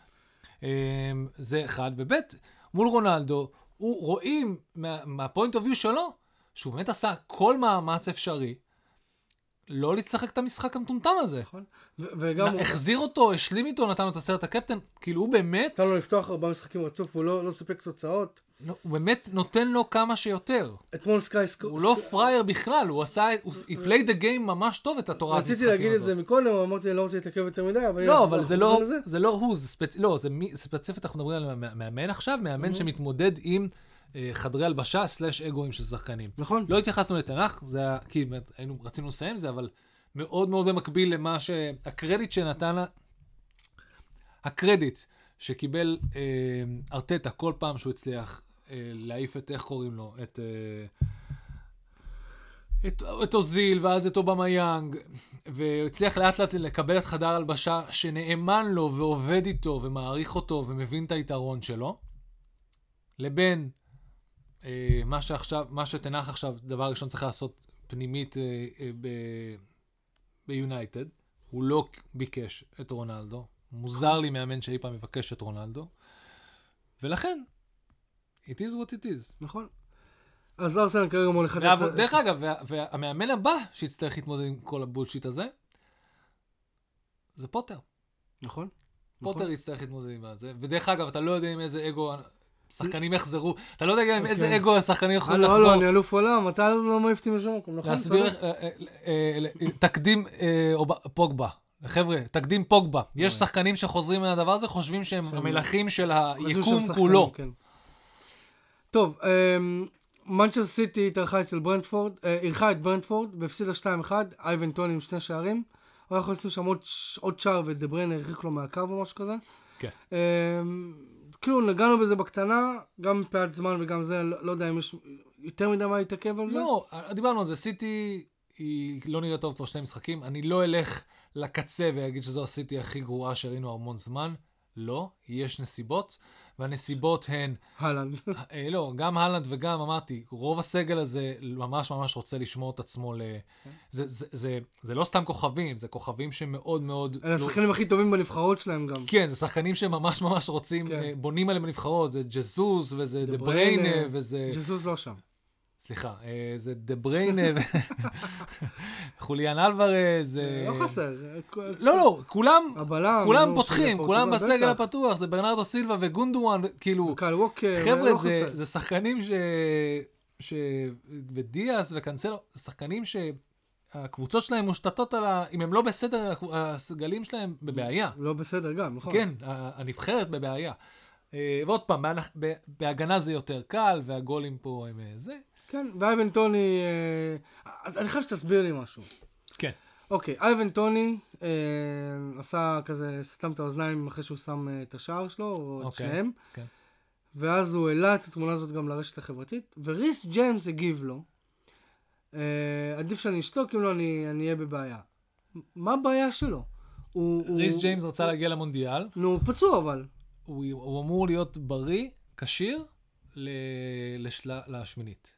אמ, זה אחד, וב' מול רונלדו, הוא רואים מה- מהפוינט אוף יו שלו, שהוא באמת עשה כל מאמץ אפשרי, לא לשחק את המשחק המטומטם הזה. נכון? וגם הוא החזיר אותו, השלים איתו, נתן לו את הסרט הקפטן, כאילו הוא באמת, נתן לו לפתוח ארבעה משחקים רצוף, והוא לא לא סיפק תוצאות. לא, הוא באמת נותן לו כמה שיותר. אתמול סקאי סקו... הוא לא פראייר בכלל, הוא עשה, הוא played the game ממש טוב, את התורת רציתי להגיד את זה מקודם, אמרתי, אני לא רוצה להתעכב יותר מדי, אבל... לא, אבל זה לא. זה לא הוא, זה. לא, ספציפית אנחנו מדברים על מא- מאמן עכשיו, מאמן שמתמודד עם חדרי הלבשה סלאש אגואים של שחקנים. נכון. לא התייחסנו לתנ"ך, זה היה, כי באמת היינו, רצינו לסיים זה, אבל מאוד מאוד במקביל למה ש... הקרדיט שנתן לה... הקרדיט שקיבל אה, ארטטה כל פעם שהוא הצליח אה, להעיף את, איך קוראים לו? את... אה, את, את אוזיל, ואז את אובמה יאנג, והוא הצליח לאט לאט לקבל את חדר הלבשה שנאמן לו ועובד איתו ומעריך אותו ומבין את היתרון שלו, לבין אה, מה שעכשיו, מה שתנח עכשיו, דבר ראשון צריך לעשות פנימית אה, אה, ביונייטד. הוא לא ביקש את רונלדו. מוזר לי מאמן שאי פעם יבקש את רונלדו. ולכן, it is what it is. נכון. אז ארסנל כרגע מוליכת... וה- דרך אגב, וה- והמאמן הבא שיצטרך להתמודד עם כל הבולשיט הזה, זה פוטר. נכון. פוטר נכון. יצטרך להתמודד עם זה. ודרך אגב, אתה לא יודע עם איזה אגו שחקנים יחזרו, אתה לא יודע גם איזה אוקיי. אגו השחקנים יכולים הלו, הלו, לחזור. אני אלוף עולם, אתה לא מעיף אותי משום מקום, נכון? להסביר, צודק. אה, אה, אה, אה, תקדים אה, פוגבה. חבר'ה, תקדים פוגבה. יש שחקנים שחוזרים מהדבר הזה, חושבים שהם המלכים של היקום כולו. כן. טוב, מנצ'ר סיטי התארחה אצל ברנדפורד, אה, אירחה את ברנדפורד והפסידה 2-1, אייבן טוני עם שני שערים. הוא היה יכול לשים שם עוד שער ודבריין הרחיק לו מהקו או משהו כזה. כן. כאילו נגענו בזה בקטנה, גם מפאת זמן וגם זה, לא לא יודע אם יש יותר מדי מה להתעכב על זה. לא, דיברנו על זה, סיטי היא לא נראית טוב כבר שני משחקים. אני לא אלך לקצה ואגיד שזו הסיטי הכי גרועה שראינו המון זמן. לא, יש נסיבות, והנסיבות הן, אהלן. אה, לא, גם הלנד וגם, אמרתי, רוב הסגל הזה ממש ממש רוצה לשמור את עצמו ל... זה, זה, זה, זה לא סתם כוכבים, זה כוכבים שמאוד מאוד... אלה לא- השחקנים הכי טובים בנבחרות שלהם גם. כן, זה שחקנים שממש ממש רוצים, כן. אה, בונים עליהם בנבחרות, זה ג'סוס, וזה דה בריינה, וזה... ג'סוס לא שם. סליחה, אה, זה דה בריינה, חוליאן אלוורז, אה, לא חסר. לא, לא, כולם. כולם נו, פותחים, כולם בסגל. הפתוח, זה ברנרדו סילבה וגונדואן, כאילו. חבר'ה, לא זה, שחקנים ש... ש... ודיאס וקנסלו, שחקנים שהקבוצות שלהם מושתתות על ה... אם הם לא בסדר, הסגלים שלהם בבעיה. לא בסדר גם, נכון. כן, הנבחרת בבעיה. אה, ועוד פעם, בהגנה זה יותר קל, והגולים פה הם אה, זה. כן, ואייבן טוני, אה, אז אני חייב שתסביר לי משהו. כן. אוקיי, אייבן טוני אה, עשה כזה, סתם את האוזניים אחרי שהוא שם אה, את השער שלו, או את אוקיי, שניהם, כן. ואז הוא העלה את התמונה הזאת גם לרשת החברתית, וריס ג'יימס הגיב לו, אה, עדיף שאני אשתוק, אם לא אני אני אהיה בבעיה. מה הבעיה שלו? הוא- הוא- ריס ג'יימס רצה להגיע למונדיאל, נו, הוא פצוע אבל. הוא, הוא אמור להיות בריא, כשיר, ל- לשל... לשמינית.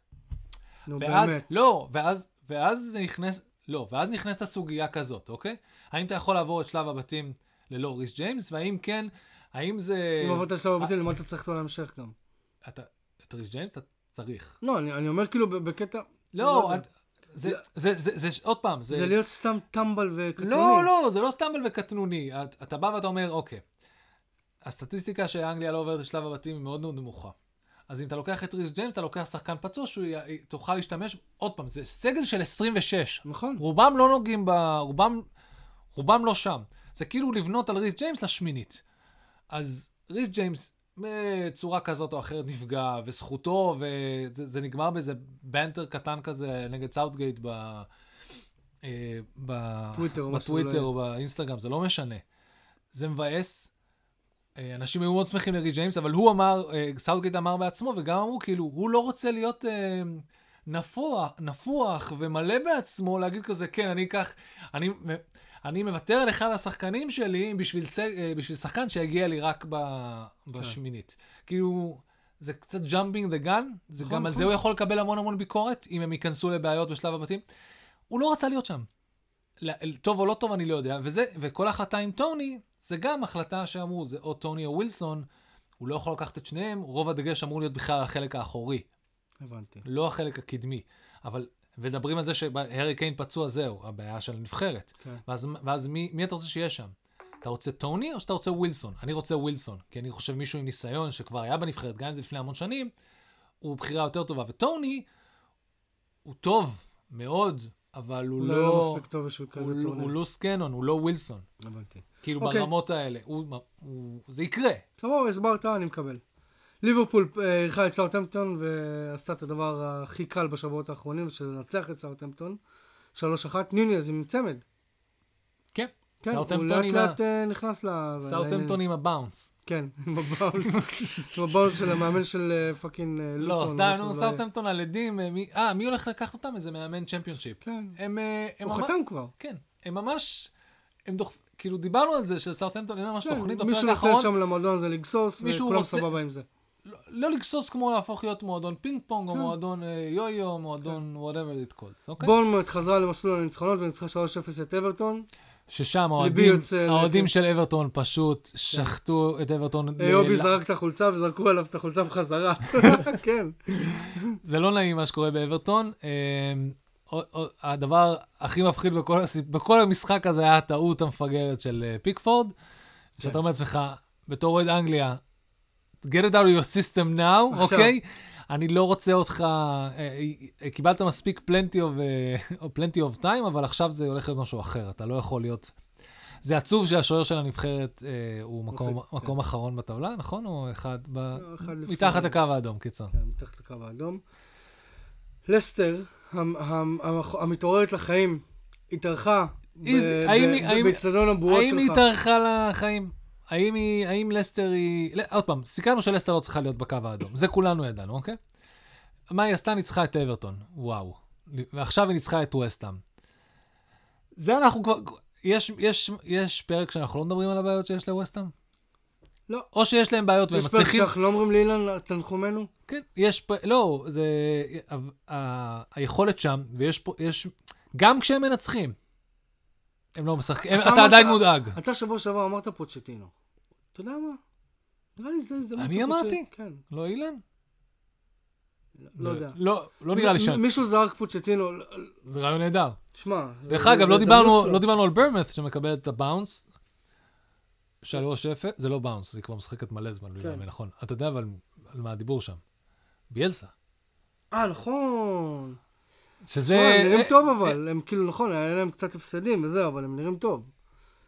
נו, ואז, באמת. לא, ואז, ואז זה נכנס, לא, ואז נכנסת הסוגיה כזאת, אוקיי? האם אתה יכול לעבור את שלב הבתים ללא ריס ג'יימס, והאם כן, האם זה... אם עברת לשלב הבתים, למה אתה צריך אותו להמשך גם? אתה, את ריס ג'יימס אתה צריך. לא, אני אני אומר כאילו בקטע... לא. את- זה, זה, זה, זה, זה, עוד פעם, זה... זה להיות סתם טמבל וקטנוני. לא, לא, זה לא סטמבל וקטנוני. את- אתה בא ואתה אומר, אוקיי, הסטטיסטיקה שאנגליה לא עוברת לשלב הבתים היא מאוד מאוד נמוכה. אז אם אתה לוקח את ריס ג'יימס, אתה לוקח שחקן פצוע שהוא י- תוכל להשתמש, עוד פעם, זה סגל של 26. נכון. רובם לא נוגעים ב... רובם, רובם לא שם. זה כאילו לבנות על ריס ג'יימס לשמינית. אז ריס ג'יימס בצורה כזאת או אחרת נפגע, וזכותו, וזה זה נגמר באיזה banter קטן כזה נגד סאוטגייט ב... אה, ב... טוויטר או מה שזה לא בטוויטר יהיה. או באינסטגרם, זה לא משנה. זה מבאס. אה, אנשים היו מאוד שמחים לריס ג'יימס, אבל הוא אמר, אה, סאוטגייט אמר בעצמו, וגם אמרו, כאילו, הוא לא רוצה להיות אה, נפוח, נפוח ומלא בעצמו, להגיד כזה, כן, אני אקח, אני, אני מוותר על אחד השחקנים שלי בשביל, ס- אה, בשביל שחקן שיגיע לי רק ב, בשמינית. כאילו, זה קצת gun, זה נכון, גם על נכון. זה הוא יכול לקבל המון המון ביקורת, אם הם ייכנסו לבעיות בשלב הבתים. הוא לא רצה להיות שם. טוב או לא טוב, אני לא יודע. וזה, וכל החלטה עם טוני, זה גם החלטה שאמרו, זה או טוני או ווילסון, הוא לא יכול לקחת את שניהם, רוב הדגש אמור להיות בכלל על החלק האחורי, הבנתי. לא החלק הקדמי. אבל ומדברים על זה שהארי קיין פצוע, זהו, הבעיה של הנבחרת. כן. ואז, ואז מי, מי אתה רוצה שיהיה שם? אתה רוצה טוני או שאתה רוצה ווילסון? אני רוצה ווילסון, כי אני חושב מישהו עם ניסיון שכבר היה בנבחרת, גם אם זה לפני המון שנים, הוא בחירה יותר טובה. וטוני, הוא טוב מאוד, אבל הוא לא... לא מספיק טוב בשביל כזה לא- טורניר. הוא loose cannon, הוא לא ווילסון. הבנתי. כאילו אוקיי. ברמות האלה. הוא, הוא, זה יקרה. סבבה, הסברת, אני מקבל. ליברפול אה, אירחה את סאוטהמפטון ועשתה את הדבר הכי קל בשבועות האחרונים, שזה לנצח את סאוטהמפטון. 3-1, נונייז עם צמד. כן. כן, הוא לאט לאט אה, נכנס ל... סאוטהמפטון עם ה bounce. כן, עם ה bounce. עם ה bounce של המאמן של אה, fucking אה, לא, לוטון. סתם, או נו, לא סאוטהמפטון על עדים. אה, מי- הולך לקחת אותם? איזה מאמן צ'מפיונשיפ. כן, הוא. חתם כבר. כן, הם ממש... הם דוחפ... כאילו, דיברנו על זה שסאוטהמפטון, אין ממש כן, תוכנית בפרק מישהו נותן האחרון. שם למועדון הזה לגסוס, וכולם סבבה עם זה. לא- לא לגסוס כמו להפוך להיות מועדון פינג פונג, או כן. מועדון יו-יו, מועדון whatever it calls, אוקיי? בורנמוט חזרה למסלול הניצחונות וניצחה 3-0 את אברטון. ששם האוהדים, כן. של אברטון פשוט שחטו את אברטון. אה, ל- זרק את החולצה וזרקו עליו את החולצה בחזרה. כן. זה לא נעים מה שקורה באברטון. אה, או- הדבר הכי מפחיד בכל הסיפ- בכל המשחק הזה היה הטעות המפגרת של אה, פיקפורד, שאתה אומר לעצמך, בתור אוהד אנגליה, get it out of your system now. אוקיי? אני לא רוצה אותך, אה, אה, קיבלת מספיק plenty of, אה, או plenty of time, אבל עכשיו זה הולך להיות משהו אחר, אתה לא יכול להיות... זה עצוב שהשוער של הנבחרת אה, הוא מקום, עושה- מקום אחרון בטבלה, נכון? או אחד, ב... לא, אחד. מתחת לקו האדום, קיצר. כן, מתחת לקו האדום. לסטר, המ- המ- המ- המתעוררת לחיים, האם- באצטדיון הבועות האם היא שלך. התארחה לחיים? האם היא, האם לסטר היא... לא, עוד פעם, סיכמנו שלסטר לא צריכה להיות בקו האדום, זה כולנו ידענו, אוקיי? מה היא עשתה? ניצחה את אברטון, וואו. ועכשיו היא ניצחה את ווסטהאם. זה אנחנו כבר... יש, יש, יש פרק שאנחנו לא מדברים על הבעיות שיש לווסטהאם? לא. או שיש להם בעיות והם יש פרק מצליחים... שאנחנו לא אומרים לאילן תנחומינו? כן, יש פ... לא, זה... ה... ה... היכולת שם, ויש פה... יש... גם כשהם מנצחים, הם לא משחקים, אתה אתה עדיין מודאג. אתה שבוע שעבר אמרת פוצ'טינו. אתה יודע מה? נראה לי זה הזדמנות אני אמרתי? כן, לא אילן? לא יודע. לא, לא נראה לי שם. מישהו זרק פוצ'טינו, לא- זה רעיון נהדר. שמע. דרך אגב, לא דיברנו. לא דיברנו על ברמת שמקבל את הבאונס. 3-0, זה לא באונס, היא כבר משחקת מלא זמן, בלי כן. נכון. אתה יודע אבל על מה הדיבור שם. ביאלסה. אה, נכון. שזה... שמע, הם נראים אה, טוב אבל, הם כאילו, נכון, היה להם קצת הפסדים וזהו, אבל הם נראים טוב.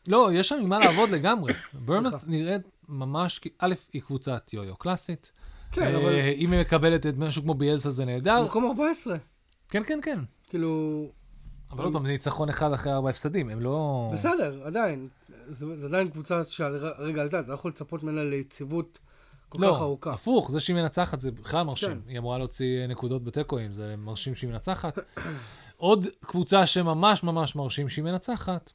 לא, יש שם עם מה לעבוד לגמרי. סליחה. נראית ממש, א', היא קבוצת יו-יו קלאסית. כן, אה, אבל אם היא מקבלת את משהו כמו ביאלסה זה נהדר. מקום 14. כן, כן, כן. כאילו, אבל עוד פעם, זה ניצחון אחד אחרי ארבע הפסדים, הם לא... בסדר, עדיין. זה זה עדיין קבוצה שהרגע עלתה, אתה לא יכול לצפות ממנה ליציבות כל כך לא, ארוכה. הפוך, זה שהיא מנצחת זה בכלל מרשים. כן. היא אמורה להוציא נקודות בתיקואים, זה מרשים שהיא מנצחת. עוד קבוצה שממש ממש מרשים שהיא מנצחת,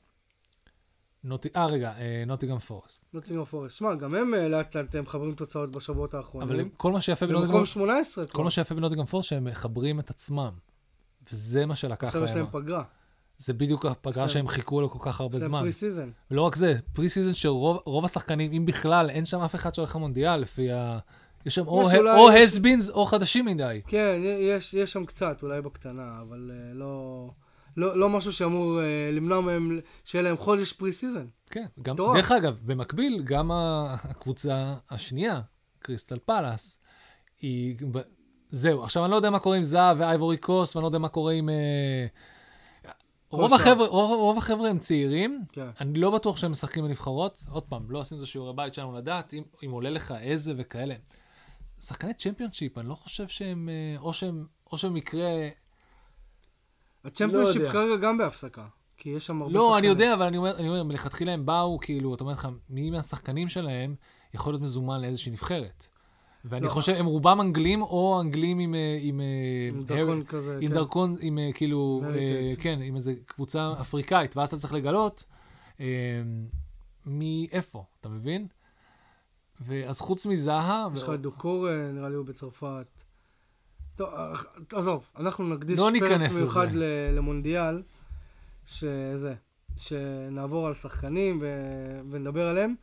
נוטי... אה, רגע, אה, נוטיגרם פורסט. נוטינגרם פורסט. שמע, גם הם אה, לאט לאט מחברים תוצאות בשבועות אבל האחרונים. הם- כל מה שיפה בנוטינגהאם במקום 18 כל. מה שיפה בנוטינגהאם פורסט שהם מחברים את עצמם. וזה מה שלקח עכשיו יש להם. להם פגרה. זה בדיוק הפגרה שהם חיכו לו כל כך הרבה זמן. pre season. ולא רק זה, pre season שרוב רוב השחקנים, אם בכלל, אין שם אף אחד שהולך למונדיאל, לפי ה... יש שם או has beens או חדשים מדי. כן, יש, שם קצת, אולי בקטנה, אבל אה, לא, לא, לא משהו שאמור אה, למנוע מהם, שיהיה להם חודש pre season. כן, גם. דרך אגב, במקביל, גם הקבוצה השנייה, קריסטל פלאס, היא... זהו, עכשיו אני לא יודע מה קורה עם זאהה ואייבורי קוסט, ואני לא יודע מה קורה עם... אה, רוב. החבר'ה, רוב, רוב החבר'ה הם צעירים, כן. אני לא בטוח שהם משחקים בנבחרות. עוד פעם, לא עשינו את השיעורי בית שלנו לדעת אם, אם אוליסה, אזה וכאלה. שחקני צ'מפיונשיפ, אני לא חושב שהם, אה, או שהם, או שהם מקרה... הצ'מפיונשיפ לא. כרגע גם בהפסקה, כי יש שם הרבה לא, שחקנים. אני יודע, אבל אני אומר, אני אומר, מלכתחילה הם באו, כאילו, אתה אומר לך, מי מהשחקנים שלהם יכול להיות מזומן לאיזושהי נבחרת. ואני לא. חושב, הם רובם אנגלים, או אנגלים עם... אה, עם, אה, עם דרכון הר- כזה, עם כן. דרכון, עם אה, כאילו, אה. כן, עם איזה קבוצה אפריקאית, ואז אתה צריך לגלות אה, מאיפה, אתה מבין? ואז חוץ מזהה... יש לך ו- את דוקור, אה, נראה לי הוא בצרפת. טוב, עזוב, אנחנו נקדיש לא פרק מיוחד למונדיאל, שזה, שנעבור על שחקנים ו- ונדבר עליהם.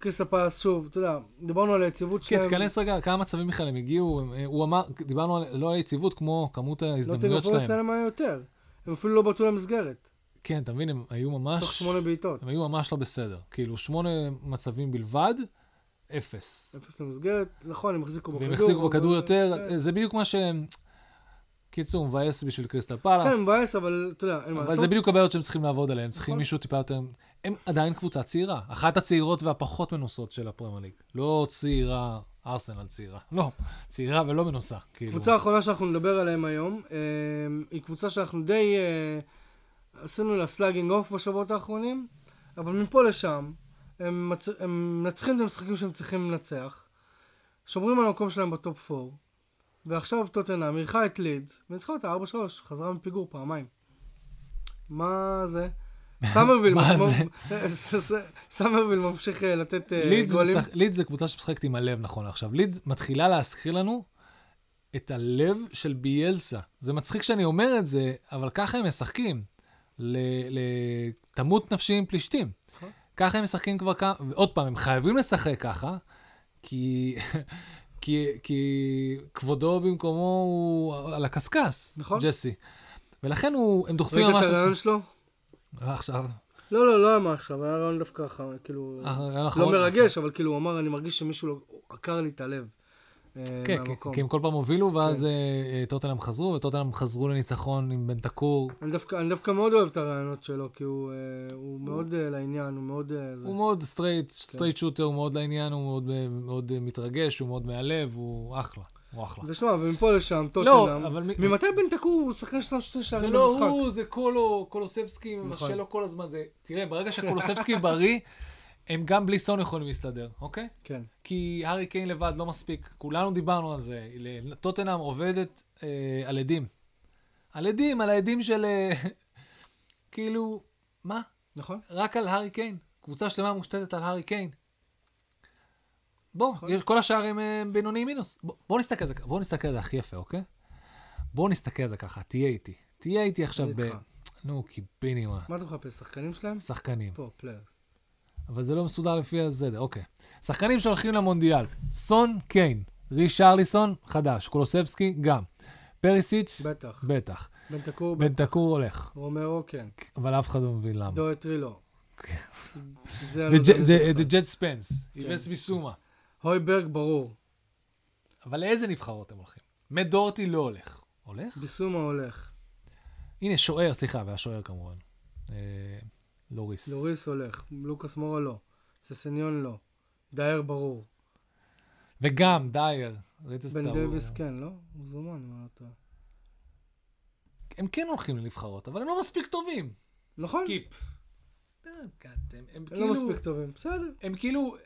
קריסטל פלס, שוב, אתה יודע, דיברנו על היציבות כן, שלהם. תיכנס רגע, כמה מצבים בכלל הם הגיעו, הם- הוא אמר, דיברנו על, לא על יציבות, כמו כמות ההזדמנויות פורסט שלהם. להם היה יותר. הם אפילו לא בעטו למסגרת, כן, אתה מבין, הם היו ממש, תוך שמונה בעיטות. הם היו ממש לא בסדר. כאילו, שמונה מצבים בלבד, אפס. אפס למסגרת, נכון, הם החזיקו בכדור. והם החזיקו בכדור אבל- יותר, כן. זה בדיוק מה ש... קיצור, מבאס בשביל קריסטל פלאס. כן, מבאס, אבל אתה יודע, אין מה אבל לעשות. זה בדיוק הבעיות שהם צריכים לעבוד עליהם, צריכים נכון. מישהו טיפה יותר... הם עדיין קבוצה צעירה, אחת הצעירות והפחות מנוסות של הפרמייר ליג. לא צעירה, ארסנל צעירה. לא, צעירה ולא מנוסה. כאילו. הקבוצה האחרונה שאנחנו נדבר עליהם היום, אה, היא קבוצה שאנחנו די אה, עשינו לה slagging off בשבועות האחרונים, אבל מפה לשם. הם מנצחים את המשחקים שהם צריכים לנצח, שומרים על המקום שלהם ב top 4, ועכשיו טוטנאם אירחה את לידס, וניצחה אותה 4-3, חזרה מפיגור פעמיים. מה זה? סמרוויל? סמרוויל ממשיך אה, לתת אה, גולים. לידס זה קבוצה שמשחקת עם הלב נכון עכשיו. לידס מתחילה להזכיר לנו את הלב של ביאלסה. זה מצחיק שאני אומר את זה, אבל ככה הם משחקים. לתמות נפשי עם פלישתים. נכון. ככה הם משחקים כבר כמה, ועוד פעם, הם חייבים לשחק ככה, כי, כי, כי כבודו במקומו הוא על הקשקש, נכון. ג'סי. ולכן הוא, הם דוחפים ראית ממש... את הרעיון שלו? לא עכשיו. לא, לא, לא היה מה עכשיו, היה ריאיון דווקא ככה, כאילו, הריאיון לא האחרון- מרגש, אבל כאילו, הוא אמר, אני מרגיש שמישהו לא- עקר לי את הלב. אה, כן, כי, הם כל פעם הובילו, ואז כן. אה, אה, טוטנאם חזרו, וטוטנאם חזרו לניצחון עם בנטנקור. אני דווקא, מאוד אוהב את הראיונות שלו, כי הוא, אה, הוא מאוד אה, לעניין, הוא מאוד... אה. הוא מאוד סטרייט, סטרייט שוטר, הוא מאוד לעניין, הוא מאוד, אה, אה, מתרגש, הוא מאוד מהלב, הוא אחלה, הוא אחלה. ושמע, ומפה לשם, לא, טוטנאם, אבל מי- ממתי בנטנקור הוא שחקן ששם זה שערים לא במשחק? הוא, זה קולו, קולוסבסקי נכון. מבשל לו כל הזמן. זה, תראה, ברגע שקולוסבסקי בריא, הם גם בלי סון יכולים להסתדר, אוקיי? כן. כי הארי קיין לבד לא מספיק, כולנו דיברנו על זה. טוטנאם עובדת אה, על עדים. על עדים, על העדים של... אה, כאילו, מה? נכון? רק על הארי קיין. קבוצה שלמה מושתתת על הארי קיין. בוא. יש, כל השאר הם אה, בינוני מינוס. בוא, בוא נסתכל על זה, בוא נסתכל על זה הכי יפה, אוקיי? בוא נסתכל על זה ככה, תהיה איתי. תהיה איתי עכשיו ב... נו, קיבינימה. מה אתה מחפש, שחקנים שלהם? שחקנים. פה, player. אבל זה לא מסודר לפי הסדר, אוקיי. שחקנים שהולכים למונדיאל. סון, קיין. רישרליסון, חדש. קולוסבסקי, גם. פריסיץ', בטח. בטח. בנטנקור, בנטנקור הולך, רומרו, כן. אבל אף אחד לא מבין למה. דוהרטי, לא. כן. זה Spence, כן. איבס ביסומה. הויברג, ברור. אבל לאיזה נבחרות הם הולכים? מאט דוהרטי לא הולך. הולך? ביסומה הולך. הנה, שוער, סליחה, והשוער כמובן. אה, לוריס. לוריס הולך. לוקאס מורה, לא. ססניון, לא. דייר, ברור. וגם דייר. בן זה? דייוויס, כן, לא? הוא זומן, אם אני לא טועה. הם כן הולכים לנבחרות, אבל הם לא מספיק טובים. נכון. סקיפ. אה, הם, הם הם כאילו... לא מספיק טובים. בסדר. הם כאילו...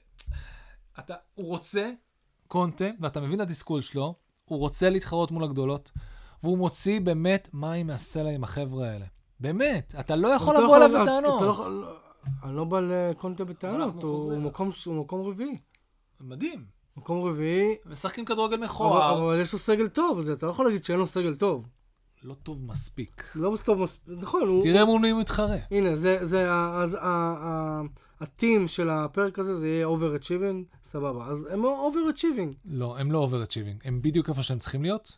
אתה, הוא רוצה, קונטה, ואתה מבין את התסכול שלו, הוא רוצה להתחרות מול הגדולות, והוא מוציא באמת מים מהסלע עם החבר'ה האלה. באמת, אתה לא יכול אתה לבוא לא אליו אתה- בטענות. אתה לא יכול- לא- אני לא בא לקונטה בטענות, הוא. מקום- הוא מקום רביעי. מדהים. מקום רביעי, משחקים כדורגל אבל מכוער. אבל יש לו סגל טוב, אז אתה לא יכול להגיד שאין לו סגל טוב. לא טוב מספיק. לא טוב מספיק, נכון, הוא... תראה מול מי הוא מתחרה. הנה, זה, זה, ה- אז ה- ה- ה theme של הפרק הזה, זה יהיה overachieving, סבבה. אז הם overachieving. לא, הם לא overachieving. הם בדיוק איפה שהם צריכים להיות.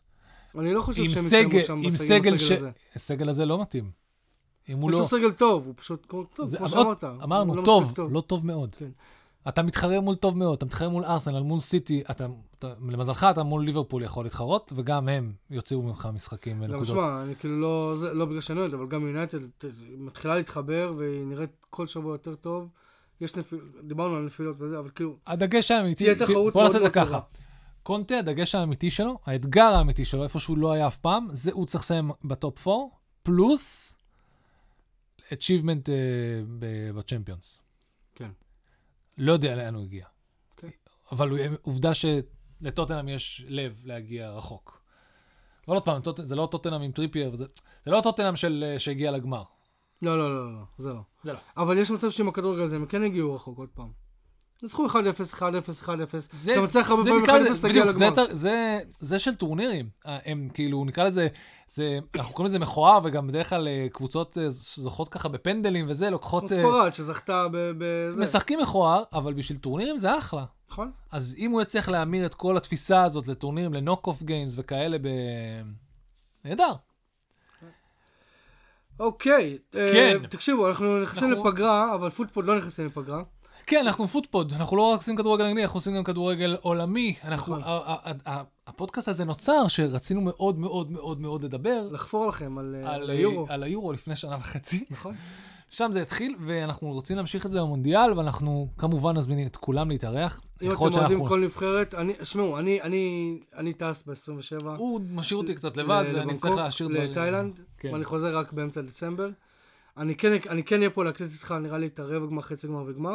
אני לא חושב שהם יסיימו שם בסגל סגל ש... הזה. הסגל הזה לא מתאים. אם הוא יש לא... לו סגל טוב, הוא פשוט, טוב, זה- כמו שאמרת. אמרנו, לא טוב, מספיק לא טוב מאוד. כן. אתה מתחרה מול טוב מאוד, אתה מתחרה מול ארסנל, מול סיטי, אתה, אתה, למזלך אתה מול ליברפול יכול להתחרות, וגם הם יוציאו ממך משחקים גם ונקודות. שמע, אני כאילו לא, זה, לא בגלל שאני אוהד, אבל גם יונייטד ת- מתחילה להתחבר, והיא נראית כל שבוע יותר טוב. יש נפיל, דיברנו על נפילות וזה, אבל כאילו, הדגש האמיתי, תהיה תחרות בוא מאוד נעשה את זה ככה. קונטה, הדגש האמיתי שלו, האתגר האמיתי שלו, איפה שהוא לא היה אף פעם, זה הוא צריך לסיים בטופ 4, פלוס achievement uh, בצ'מפיונס. כן. לא יודע לאן הוא הגיע. כן. אבל הוא- עובדה שלטוטנאם יש לב להגיע רחוק. אבל עוד פעם, זה לא טוטנאם עם טריפייר, וזה- זה לא טוטנאם של- אה, שהגיע לגמר. לא, לא, לא, לא, זה לא. זה לא. אבל יש מצב שעם הכדורגל הזה הם כן הגיעו רחוק עוד פעם. ניצחו 1-0, 1-0, 1-0. זה, אתה מצליח הרבה פעמים נקרא 1-0 לזה- להגיע לגמר. זה, זה של טורנירים. אה, הם כאילו, נקרא לזה, זה, אנחנו קוראים לזה מכוער, וגם בדרך כלל אה, קבוצות אה, זוכות ככה בפנדלים וזה, לוקחות... ספרד שזכתה ב- בזה. משחקים מכוער, אבל בשביל טורנירים זה אחלה. נכון? אז אם הוא יצליח להמיר את כל התפיסה הזאת לטורנירים, ל knockout games וכאלה, ב... נהדר. אוקיי. אה, כן. תקשיבו, אנחנו נכנסים אנחנו- לפגרה, אבל פוטפוד לא נכנסים לפגרה. כן, אנחנו פוטפוד, אנחנו לא רק עושים כדורגל אנגלי, אנחנו עושים גם כדורגל עולמי. אנחנו, נכון. הפודקאסט הזה נוצר, שרצינו מאוד מאוד מאוד מאוד לדבר לחפור לכם על אה, על על היורו. על היורו לפני שנה וחצי. נכון? שם זה התחיל, ואנחנו רוצים להמשיך את זה במונדיאל, ואנחנו כמובן מזמינים את כולם להתארח. אם אתם להיות אוהדים שאנחנו- כל נבחרת, אני, שמעו, אני, אני, אני טס ב-27. הוא משאיר אותי קצת לבד, ואני צריך להשאיר דברים. לתאילנד, כן. ואני חוזר רק באמצע דצמבר. אני כן, אני כן אהיה פה להקליט איתך, נראה לי, את הרבע גמר, חצי גמר וגמר.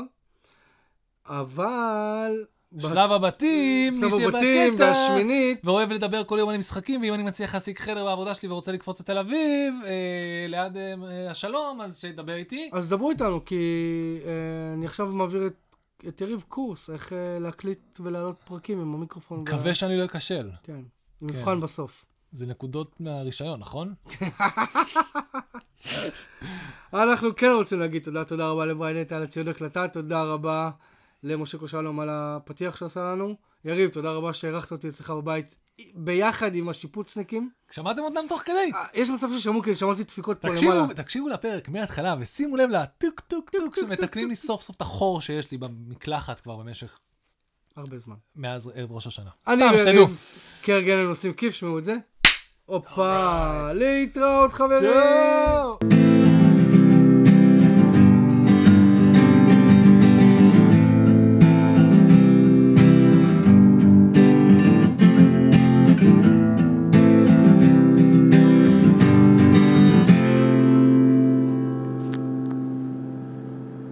אבל... שלב הבתים, מי שלב שיהיה הבתים בקטע, והשמינית, ואוהב לדבר כל יום על משחקים, ואם אני מצליח להשיג חדר בעבודה שלי ורוצה לקפוץ לתל אביב, אה, ליד אה, השלום, אז שידבר איתי. אז דברו איתנו, כי אה, אני עכשיו מעביר את, את יריב קורס, איך אה, להקליט ולהעלות פרקים עם המיקרופון. וה- מקווה שאני לא אכשל. כן, כן. מבחן בסוף. זה נקודות מהרישיון, נכון? אנחנו כן רוצים להגיד תודה, תודה רבה לבריין נטע על הציוד הקלטה, תודה רבה למשה קושלום על הפתיח שעשה לנו. יריב, תודה רבה שהערכת אותי אצלך בבית ביחד עם השיפוצניקים. שמעתם אותם תוך כדי? אה, יש מצב ששמעו כי שמעתי דפיקות פה למעלה. תקשיבו לפרק מההתחלה, ושימו לב לטוק טוק טוק שמתקנים לי סוף סוף את החור שיש לי במקלחת כבר במשך, הרבה זמן. מאז ערב ראש השנה. אני. ויריב, כהרגלנו עושים כיף, שמעו את זה. הופה, להתראות חברים.